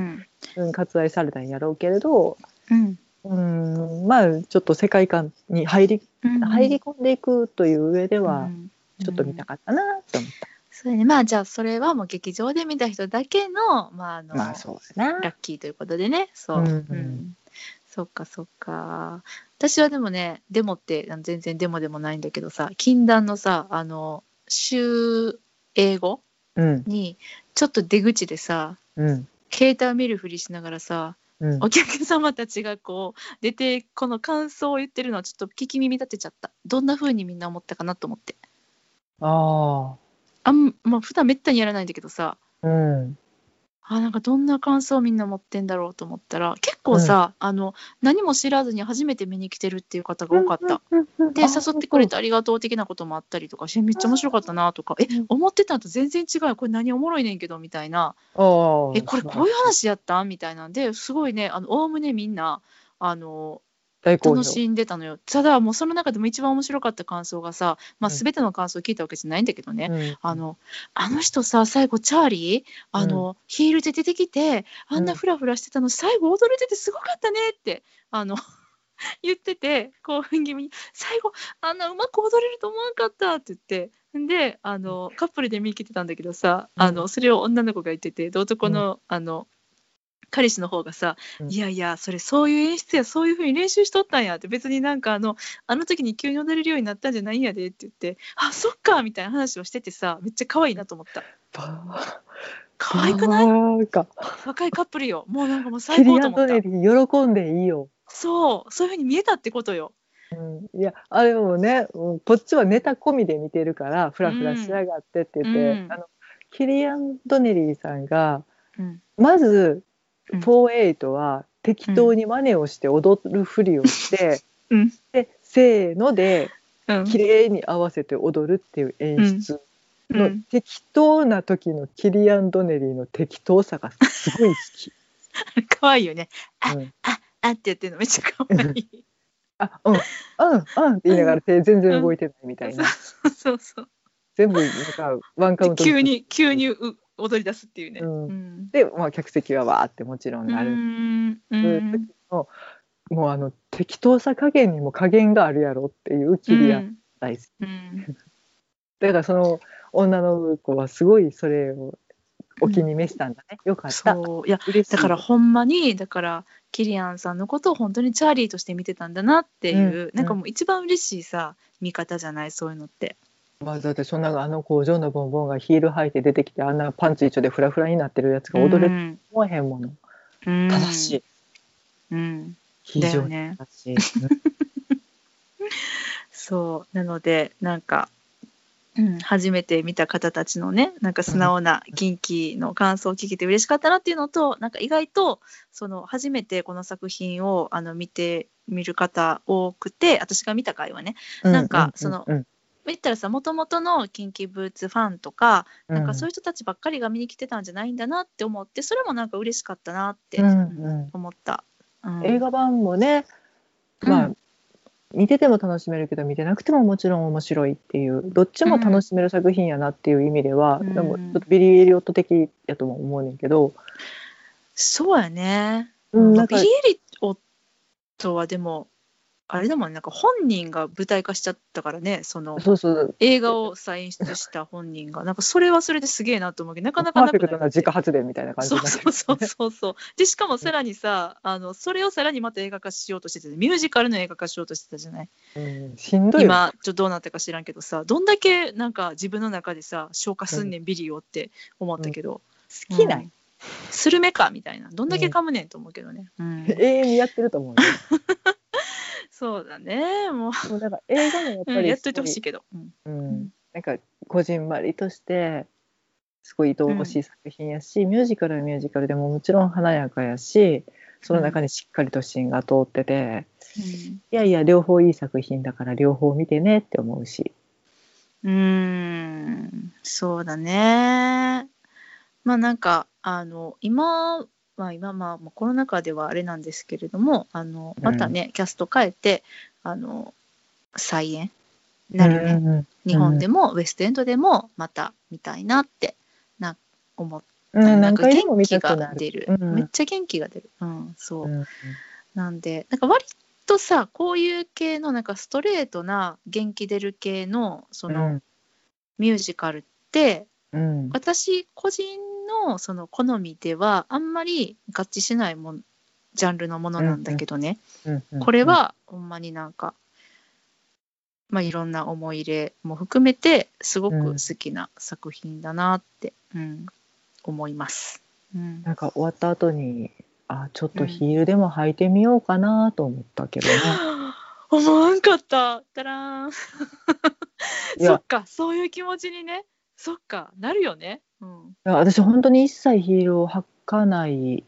Speaker 2: うん割愛されたんやろうけれど、
Speaker 1: うん
Speaker 2: うん、まあちょっと世界観に入り
Speaker 1: うん。
Speaker 2: 入り込んでいくという上では、
Speaker 1: うん。
Speaker 2: ちょっと見たかったなと思った。
Speaker 1: そうやね。まあじゃあそれはもう劇場で見た人だけのまああの、
Speaker 2: まあ。
Speaker 1: ラッキーということでね。そう、
Speaker 2: うん
Speaker 1: うん。そっかそっか。私はでもねデモって全然デモでもないんだけどさ禁断のさあの週英語
Speaker 2: うん。
Speaker 1: にちょっと出口でさ
Speaker 2: うん。
Speaker 1: 携帯を見るふりしながらさ
Speaker 2: うん。
Speaker 1: お客様たちがこう出てこの感想を言ってるのはちょっと聞き耳立てちゃった。どんな風にみんな思ったかなと思って。
Speaker 2: あ
Speaker 1: あんまあ普段めったにやらないんだけどさ。
Speaker 2: あうん
Speaker 1: あなんかどんな感想をみんな持ってんだろうと思ったら結構さ、あの何も知らずに初めて見に来てるっていう方が多かった。で誘ってくれてありがとう的なこともあったりとかしてめっちゃ面白かったなとかえ思ってたのと全然違う。これ何おもろいねんけどみたいな。えこれこういう話やった？んみたいなんですごいねあのおおむねみんなあの
Speaker 2: 大好評。
Speaker 1: 楽しんでたのよ。ただもうその中でも一番面白かった感想がさ、まあ、
Speaker 2: うん。
Speaker 1: 全ての感想を聞いたわけじゃないんだけどね、
Speaker 2: うん。
Speaker 1: あのあの人さ最後チャーリーあの、ヒールで出てきてあんなフラフラしてたの、最後踊れててすごかったねってあの 言ってて興奮気味に最後あんなうまく踊れると思わんかったって言って。であのカップルで見切ってたんだけどさ、
Speaker 2: うん
Speaker 1: あのそれを女の子が言っててで男の,、あの彼氏の方がさ、
Speaker 2: うん。
Speaker 1: いやいやそれそういう演出やそういうふうに練習しとったんやって別になんかあのあの時に急に踊れるようになったんじゃないんやでって言ってあそっかみたいな話をしててさめっちゃ可愛いなと思った。
Speaker 2: バ
Speaker 1: 可愛くない？
Speaker 2: か。
Speaker 1: 若いカップルよ。もうなんかもう
Speaker 2: キ
Speaker 1: 最高と思った。
Speaker 2: ドネリー喜んでいいよ。
Speaker 1: そう。そういうふうに見えたってことよ。
Speaker 2: うん、いやあれもねうんこっちはネタ込みで見てるからフラフラしやがってって言って、
Speaker 1: うん。
Speaker 2: あのキリアン・ドネリーさんが
Speaker 1: うん。
Speaker 2: まず
Speaker 1: うん
Speaker 2: 48は適当に真似をして踊るふりをして、
Speaker 1: うん。
Speaker 2: でせーので
Speaker 1: うん。
Speaker 2: 綺麗に合わせて踊るっていう演出の
Speaker 1: うん。
Speaker 2: 適当な時のキリアン・ドネリーの適当さがすごい好き。
Speaker 1: 可愛いよね。あ
Speaker 2: うん。
Speaker 1: ああって言ってるのめっちゃ可愛い。
Speaker 2: あうん。うんうんって言いながら手全然動いてないみたいな、
Speaker 1: そうそう
Speaker 2: 全部なんかワンカウント
Speaker 1: 急に急にう踊り出すっていうね。
Speaker 2: うん。
Speaker 1: うん。
Speaker 2: で、まあ、客席はわーってもちろんなる、
Speaker 1: うん。う
Speaker 2: ん。時のもうあの適当さ加減にも加減があるやろっていうキリアン大好き、
Speaker 1: うん。
Speaker 2: だからその女の子はすごいそれをお気に召したんだね、よかった。
Speaker 1: そう。いやだからほんまにだからキリアンさんのことを本当にチャーリーとして見てたんだなっていう、
Speaker 2: うん。
Speaker 1: なんかもう一番嬉しいさ見方じゃないそういうのって。
Speaker 2: まあ、だってそんなあの工場のボンボンがヒール履いて出てきてあんなパンツ一丁でフラフラになってるやつが踊れて
Speaker 1: うん。
Speaker 2: 思えへんもの、
Speaker 1: うん。
Speaker 2: 正しい。
Speaker 1: うん、
Speaker 2: 非常に。正しい、
Speaker 1: そう。なのでなんか、うん、初めて見た方たちのねなんか素直な近畿の感想を聞けて嬉しかったなっていうのとなんか意外とその初めてこの作品をあの見て見る方多くて私が見た回はねなんかその
Speaker 2: うん
Speaker 1: 言ったらさもともとのキンキーブーツファンとか
Speaker 2: うん。
Speaker 1: なんかそういう人たちばっかりが見に来てたんじゃないんだなって思ってそれもなんか嬉しかったなって思った。うん。
Speaker 2: 映画版もね、まあ、
Speaker 1: うん
Speaker 2: 見てても楽しめるけど見てなくてももちろん面白いっていうどっちも楽しめる作品やなっていう意味では、
Speaker 1: うん。
Speaker 2: でもちょっとビリー・エリオット的やとも思うねんけど、
Speaker 1: そうやね。
Speaker 2: うんなんか
Speaker 1: ビリー・エリオットはでもあれだもんねなんか本人が舞台化しちゃったからねその
Speaker 2: そうそう。
Speaker 1: 映画をさ演出した本人が。なんかそれはそれですげえなと思うけどなかなか
Speaker 2: パーフェク
Speaker 1: なくない
Speaker 2: トな自家発電みたいな感じ
Speaker 1: そう
Speaker 2: になって
Speaker 1: そう
Speaker 2: る
Speaker 1: そうそうそう。でしかもさらにさあのそれをさらにまた映画化しようとしててミュージカルの映画化しようとしてたじゃない？
Speaker 2: うんしんどいよ。
Speaker 1: 今ちょっとどうなったか知らんけどさどんだけなんか自分の中でさ消化すんねんビリーをって思ったけど、
Speaker 2: 好きな
Speaker 1: ん。スルメかみたいな。どんだけ噛むねんと思うけどね、うん。
Speaker 2: 永遠にやってると思うよ
Speaker 1: そうだね。もう、
Speaker 2: もうだから映画もやっぱり
Speaker 1: うんやっといてほしいけど、うん。
Speaker 2: うん、なんかこじんまりとしてすごい愛おしい作品やし、ミュージカルはミュージカルでももちろん華やかやしその中にしっかりと芯が通ってて、いやいや両方いい作品だから両方見てねって思うし。
Speaker 1: うん、うーん。そうだね。まあなんかあの今まあ今まあまあコロナ禍ではあれなんですけれどもあのまたね、キャスト変えてあの再演なるね、
Speaker 2: うんうん
Speaker 1: 日本でもウエストエンドでもまた見たいなってな思っ
Speaker 2: うん、
Speaker 1: た、
Speaker 2: 何回でも見
Speaker 1: 元気。が出る、
Speaker 2: うん。
Speaker 1: めっちゃ元気が出る。うんそう、
Speaker 2: うん
Speaker 1: なんでなんか割とさこういう系のなんかストレートな元気出る系のその、ミュージカルって
Speaker 2: うん。
Speaker 1: 私個人のその好みではあんまり合致しないもんジャンルのものなんだけどね、
Speaker 2: うんうん
Speaker 1: これはほんまになんか、まあ、いろんな思い入れも含めてすごく好きな作品だなって、うん思います。うん、
Speaker 2: なんか終わった後にあちょっとヒールでも履いてみようかなと思ったけどね。
Speaker 1: 思わんかった。たらーん。そっか、そういう気持ちにね。そっか、なるよね。うん。
Speaker 2: 私本当に一切ヒールを履かない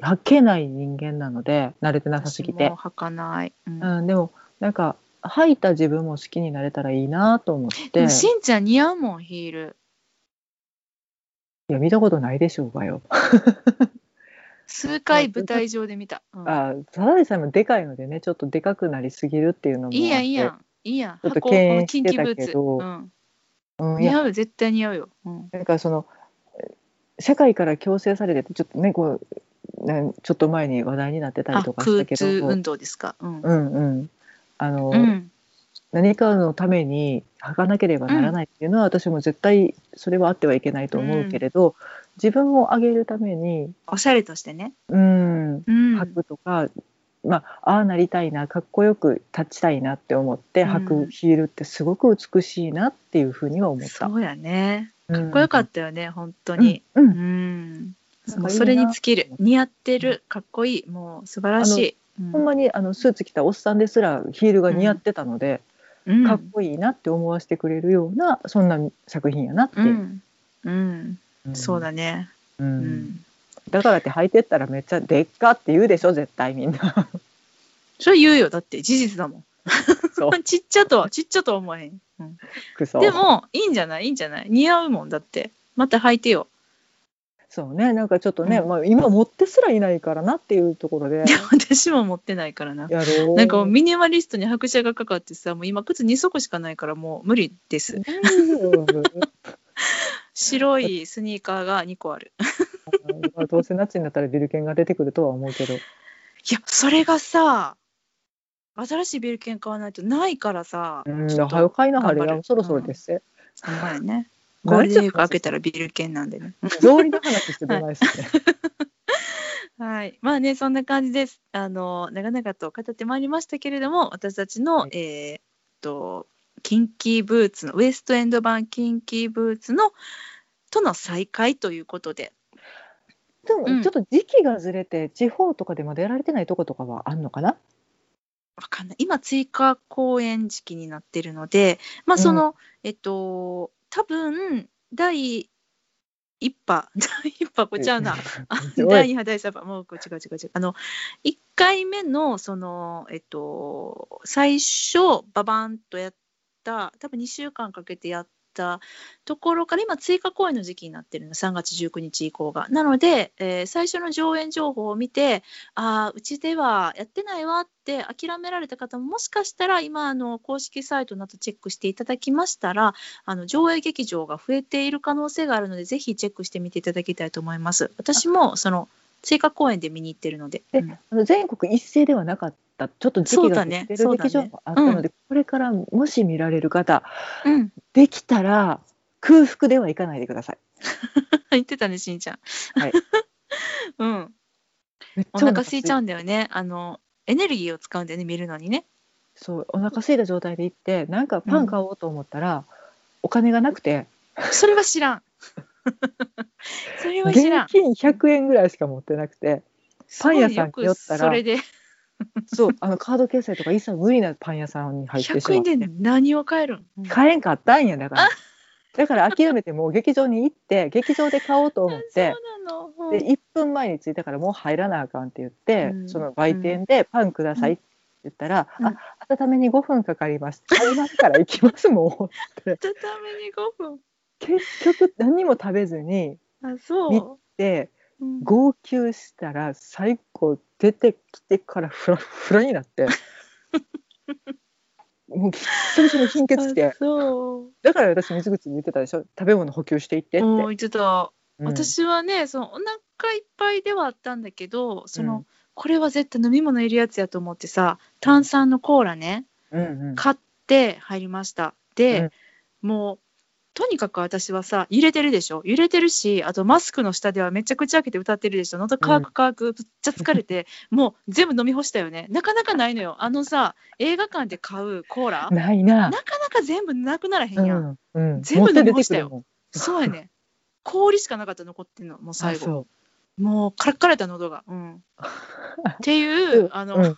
Speaker 2: 履けない人間なので慣れてなさすぎて
Speaker 1: 履かない。うん
Speaker 2: うん、でもなんか履いた自分も好きになれたらいいなと思っ
Speaker 1: で
Speaker 2: て
Speaker 1: もしんちゃん似合うもん、ヒール。
Speaker 2: いや見たことないでしょうがよ
Speaker 1: 数回舞台上で見た。うん
Speaker 2: あただでさえもでかいのでねちょっとでかくなりすぎるっていうのも
Speaker 1: いいやんいいやんいいやん。
Speaker 2: ちょっと
Speaker 1: 箱
Speaker 2: 敬遠してたけど
Speaker 1: うん、
Speaker 2: うん、いや
Speaker 1: 似合うよ絶対似合うよ。うん、
Speaker 2: なんかその社会から強制されててちょっとねこうねちょっと前に話題になってたり
Speaker 1: あ
Speaker 2: とかしたけど
Speaker 1: 運動ですか？うん。
Speaker 2: うんうんあの、
Speaker 1: うん
Speaker 2: 何かのために履かなければならないっていうのは、私も絶対それはあってはいけないと思うけれど、自分を上げるために
Speaker 1: おしゃれとしてね。
Speaker 2: うん
Speaker 1: うん。
Speaker 2: 履くとか、まあああなりたいなかっこよく立ちたいなって思って
Speaker 1: うん
Speaker 2: 履くヒールってすごく美しいなっていうふうには思った。
Speaker 1: そうやね。
Speaker 2: か
Speaker 1: かっこよかったよね、本当に。
Speaker 2: うん、う
Speaker 1: うんそれに尽きる。似合ってる。かっこいい。もう素晴らしい。うん
Speaker 2: ほんまにあのスーツ着たおっさんですらヒールが似合ってたので、
Speaker 1: うん
Speaker 2: かっこいいなって思わせてくれるようなそんな作品やなっていうう、
Speaker 1: ん。うん。
Speaker 2: うん
Speaker 1: そうだね。
Speaker 2: う
Speaker 1: うんん。
Speaker 2: だからって履いてったらめっちゃでっかって言うでしょ絶対みんな
Speaker 1: それ言うよ。だって事実だもん。ちっちゃとは、ちっちゃとは思わへん。うんでも、いいんじゃない？いいんじゃない？似合うもんだって。また履いてよ。
Speaker 2: そうねなんかちょっとね、
Speaker 1: うん
Speaker 2: まあ、今持ってすらいないからなっていうところで
Speaker 1: 私も持ってないからな。
Speaker 2: やろう
Speaker 1: なんかミニマリストに拍車がかかってさ、もう今靴2足しかないからもう無理です。白いスニーカーが2個ある。
Speaker 2: まあどうせ夏になったらビルケンが出てくるとは思うけど
Speaker 1: いや、それがさ、新しいビル券買わないとないからさ。
Speaker 2: うん
Speaker 1: ちょっと
Speaker 2: 早買いなはれやそろそろですよ、
Speaker 1: ほんまやね。ゴールデンウィーク開けたらビル券なんでね。
Speaker 2: 草履の話してどないっすね、
Speaker 1: はい。まあね、そんな感じです。あの、長々と語ってまいりましたけれども、私たちの、
Speaker 2: はい
Speaker 1: えーっと、キンキーブーツの、ウエストエンド版キンキーブーツの、との再会ということで。
Speaker 2: でも
Speaker 1: うん
Speaker 2: ちょっと時期がずれて地方とかでまだやられてないとことかはあんのかな？
Speaker 1: わかんない。今、追加公演時期になってるので、まあ、その、えっと、多分、第一波、第一波、こっちゃうな。第2波、第3波、もうこう違う違う違う。あの、1回目の、その、えっと、最初、ババンとやった、多分2週間かけてやったところから、今、追加公演の時期になってるの、3月19日以降が。なので、えー最初の上演情報を見て、ああ、うちではやってないわって諦められた方も、もしかしたら、今、あの、公式サイトなどチェックしていただきましたら、あの上映劇場が増えている可能性があるので、ぜひチェックしてみていただきたいと思います。私もその追加公演で見に行ってるので。
Speaker 2: で
Speaker 1: うん
Speaker 2: 全国一斉ではなかったちょっと時期がずれてる劇場もあったので、これからもし見られる方
Speaker 1: うん、
Speaker 2: できたら空腹ではいかないでください。
Speaker 1: 言ってたね、しんちゃん。
Speaker 2: はい、
Speaker 1: うん、お腹空いちゃ
Speaker 2: う
Speaker 1: うんだよね。あのエネルギーを使うんだよね、見るのにね。
Speaker 2: そうお腹空いた状態で行ってなんかパン買おうと思ったら、お金がなくて
Speaker 1: それは知らん。それは知らん。
Speaker 2: 現金100円ぐらいしか持ってなくてパン屋さんに寄ったら
Speaker 1: それで。
Speaker 2: そうあのカード決済とか一切無理なパン屋さんに入ってし
Speaker 1: 100
Speaker 2: まって。
Speaker 1: 円で何を買えるん、うん
Speaker 2: 買えんかったんやだから。だから諦めてもう劇場に行って劇場で買おうと思ってで1分前に着いたからもう入らなあかんって言って、
Speaker 1: うん。
Speaker 2: その売店でパンくださいって言ったら、
Speaker 1: うん。
Speaker 2: あ温めに5分かかります。買いますから行きますもんって
Speaker 1: 畳に5分。
Speaker 2: 結局何にも食べずに
Speaker 1: あ、そ
Speaker 2: 見
Speaker 1: う。
Speaker 2: で
Speaker 1: うん。
Speaker 2: 号泣したら最後出てきてからフラフラになって。もう久々に貧血して。
Speaker 1: あそう。
Speaker 2: だから私水口に言ってたでしょ？食べ物補給していってって。
Speaker 1: もう言ってた。
Speaker 2: うん。
Speaker 1: 私はねそのお腹いっぱいではあったんだけどその、
Speaker 2: うん。
Speaker 1: これは絶対飲み物いるやつやと思ってさ炭酸のコーラね
Speaker 2: うんうん。
Speaker 1: 買って入りました。で、もうとにかく私はさ揺れてるでしょ？揺れてるしあとマスクの下ではめちゃくちゃ開けて歌ってるでしょ？喉乾く乾くめっちゃ疲れて、もう全部飲み干したよね。なかなかないのよ。あのさ映画館で買うコーラ？
Speaker 2: ないな。
Speaker 1: なかなか全部なくならへんやん、
Speaker 2: うんうん、
Speaker 1: 全部飲み干したよ。そうやね。氷しかなかった残ってんのもう最後
Speaker 2: もん。
Speaker 1: もうカラッカラやった喉が。うん、っていう、あの、
Speaker 2: うん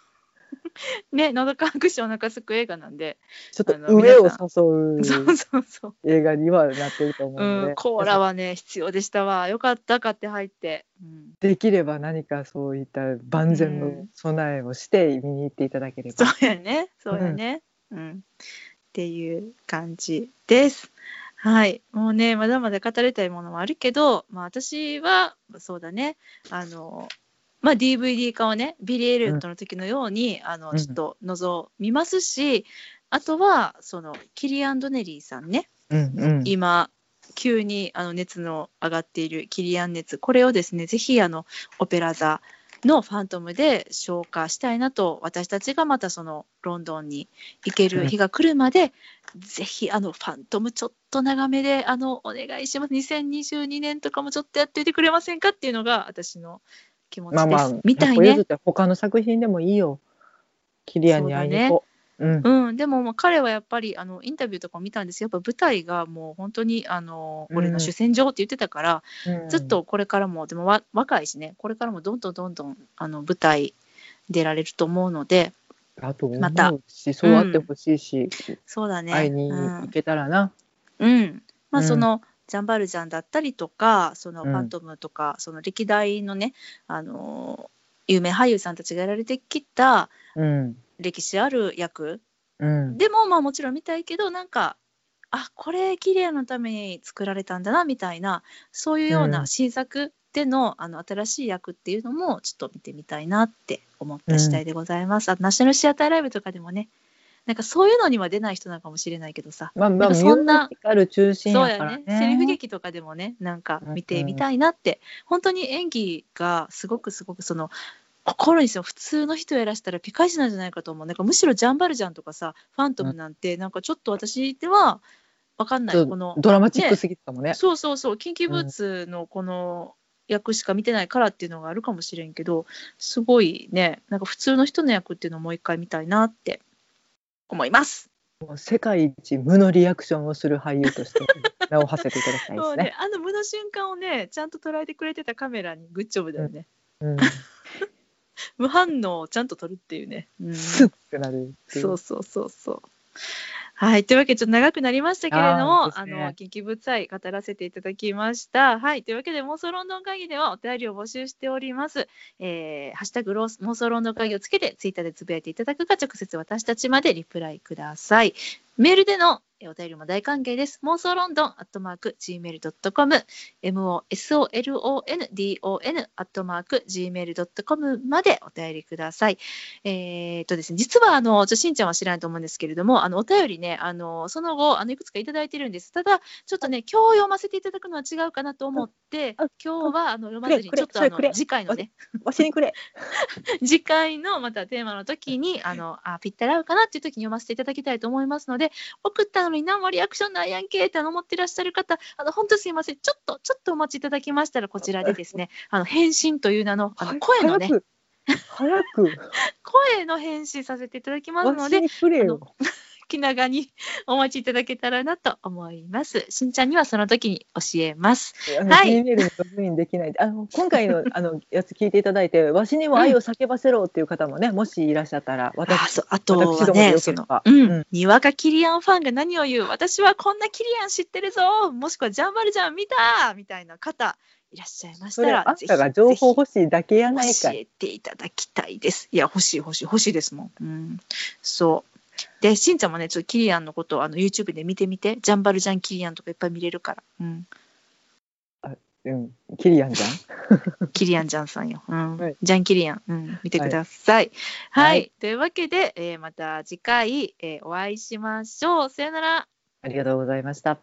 Speaker 1: ね、喉乾くしお腹すく映画なんで、
Speaker 2: ちょっと上を誘
Speaker 1: そう
Speaker 2: う
Speaker 1: そうそう。
Speaker 2: 映画にはなってると思うので、
Speaker 1: うん、コーラはね、必要でしたわ。よかった、買って入って。うん、
Speaker 2: できれば何かそういった万全の備えをして見に行っていただければ。
Speaker 1: そうやね、そうやね。うん、っていう感じです。はい、もうね、まだまだ語りたいものもあるけど、まあ、私はそうだね、あのまあ、DVD 化をねビリー・エリオットの時のように、あの
Speaker 2: うん。
Speaker 1: ちょっと望みますし、あとはそのキリアン・ドネリーさんね。
Speaker 2: うんうん。
Speaker 1: 今急にあの熱の上がっているキリアン熱。これをですねぜひあのオペラ座のファントムで消化したいなと私たちがまたそのロンドンに行ける日が来るまで、ぜひあのファントムちょっと長めであのお願いします。2022年とかもちょっとやっておいてくれませんかっていうのが私の気持ちです。
Speaker 2: まあまあ
Speaker 1: みたいね。
Speaker 2: 他の作品でもいいよ。キリアンに会いに行こ。ううん。
Speaker 1: うん、でもまあ彼はやっぱりあのインタビューとかも見たんですよ。やっぱ舞台がもう本当にあの
Speaker 2: うん。
Speaker 1: 俺の主戦場って言ってたから、
Speaker 2: うん。
Speaker 1: ずっとこれからもでもわ若いしね。これからもどんどんどんどんあの舞台出られると思うので
Speaker 2: あと思
Speaker 1: また。
Speaker 2: そうあってほしいし、
Speaker 1: そうだね。
Speaker 2: 会いに行けたらな、
Speaker 1: うん、うん。まあ
Speaker 2: うん。
Speaker 1: その、ジャンバルジャンだったりとかその
Speaker 2: うん。
Speaker 1: ファントムとか、その歴代のねあの有名俳優さんたちがやられてきた
Speaker 2: うん。
Speaker 1: 歴史ある役。
Speaker 2: うん。
Speaker 1: でもまあもちろん見たいけどなんかあこれキリアのために作られたんだなみたいなそういうよう
Speaker 2: う
Speaker 1: なん。新作での,、あの新しい役っていうのもちょっと見てみたいなって思った次第でございます。あとナショナルシアターライブとかでもねなんかそういうのには出ない人なのかもしれないけどさ。
Speaker 2: まあまあ
Speaker 1: そんな
Speaker 2: 中心
Speaker 1: そうや
Speaker 2: やからね。
Speaker 1: ね。セリフ劇とかでもねなんか見てみたいなって、本当に演技がすごくすごくその心にその普通の人やらしたらピカイチなんじゃないかと思う。なんかむしろジャンバルジャンとかさファントムなんてなんかちょっと私では分かんない、この
Speaker 2: ドラマチックすぎたかもね。
Speaker 1: そうそうそうキンキーブーツのこの役しか見てないからっていうのがあるかもしれんけどすごいねなんか普通の人の役っていうのをもう一回見たいなって思います。
Speaker 2: もう世界一無のリアクションをする俳優として 名を馳せていただきたいで
Speaker 1: そうね
Speaker 2: すね。
Speaker 1: あの無の瞬間をねちゃんと捉えてくれてたカメラにグッジョブだよね。
Speaker 2: うん、
Speaker 1: 無反応をちゃんと撮るっていうね。うん、
Speaker 2: スッてなる
Speaker 1: そうそうそうそう。はい。というわけで、ちょっと長くなりましたけれども、あ,、
Speaker 2: ね
Speaker 1: の、緊急物体語らせていただきました。はい。というわけで、妄想ロンドン会議ではお便りを募集しております。えー、ハッシュタグロース妄想ロンドン会議をつけて、ツイッターでつぶやいていただくか、直接私たちまでリプライください。メールでのえーお便りも大歓迎です。妄想ロンドンアットマーク gmail.com、mosolondon アットマーク gmail.com までお便りください。えーっとですね、実はあの、ちょしんちゃんは知らないと思うんですけれども、あのお便りね、あのその後あのいくつかいただいてるんです。ただ、ちょっとね、今日読ませていただくのは違うかなと思って
Speaker 2: あ、
Speaker 1: 今日はあの読まずに、ちょっとあの次回のね、
Speaker 2: わしにくれ。
Speaker 1: 次回のまたテーマの時に、あのあぴったり合うかなっていう時に読ませていただきたいと思いますので、送ったのに何もリアクションないやんけって思ってらっしゃる方、あの本当すいません、ちょっと、ちょっとお待ちいただきましたら、こちらでですね、あの返信という名のあの声のね、
Speaker 2: 早く。早く。
Speaker 1: 声の返信させていただきますので。気長に お待ちいただけたらなと思います。しんちゃんにはその時に教えます。はい
Speaker 2: G メールにログインできない。あの今回の あのやつ聞いていただいて、わしにも愛を叫ばせろっていう方もね、もしいらっしゃったら、
Speaker 1: あ
Speaker 2: 私
Speaker 1: あとはね、うん、
Speaker 2: うん
Speaker 1: にわかキリアンファンが何を言う、私はこんなキリアン知ってるぞ、もしくはジャンバルジャン見たみたいな方いらっしゃいましたら、
Speaker 2: あんたが情報欲しいだけや
Speaker 1: ぜ
Speaker 2: ないか
Speaker 1: 教えていただきたいです。いや、欲しい欲しい欲しいですもん。うん、そう。で、しんちゃんもね、ちょっとキリアンのことをあの YouTube で見てみて、ジャンバルジャンキリアンとかいっぱい見れるから。うん
Speaker 2: うん、キリアンじゃん？
Speaker 1: キリアン・ジャンさんよ。うん
Speaker 2: はい
Speaker 1: ジャン・キリアン、うん、見てください。はい。
Speaker 2: はい
Speaker 1: というわけで、えーまた次回、えーお会いしましょう。さよなら。
Speaker 2: ありがとうございました。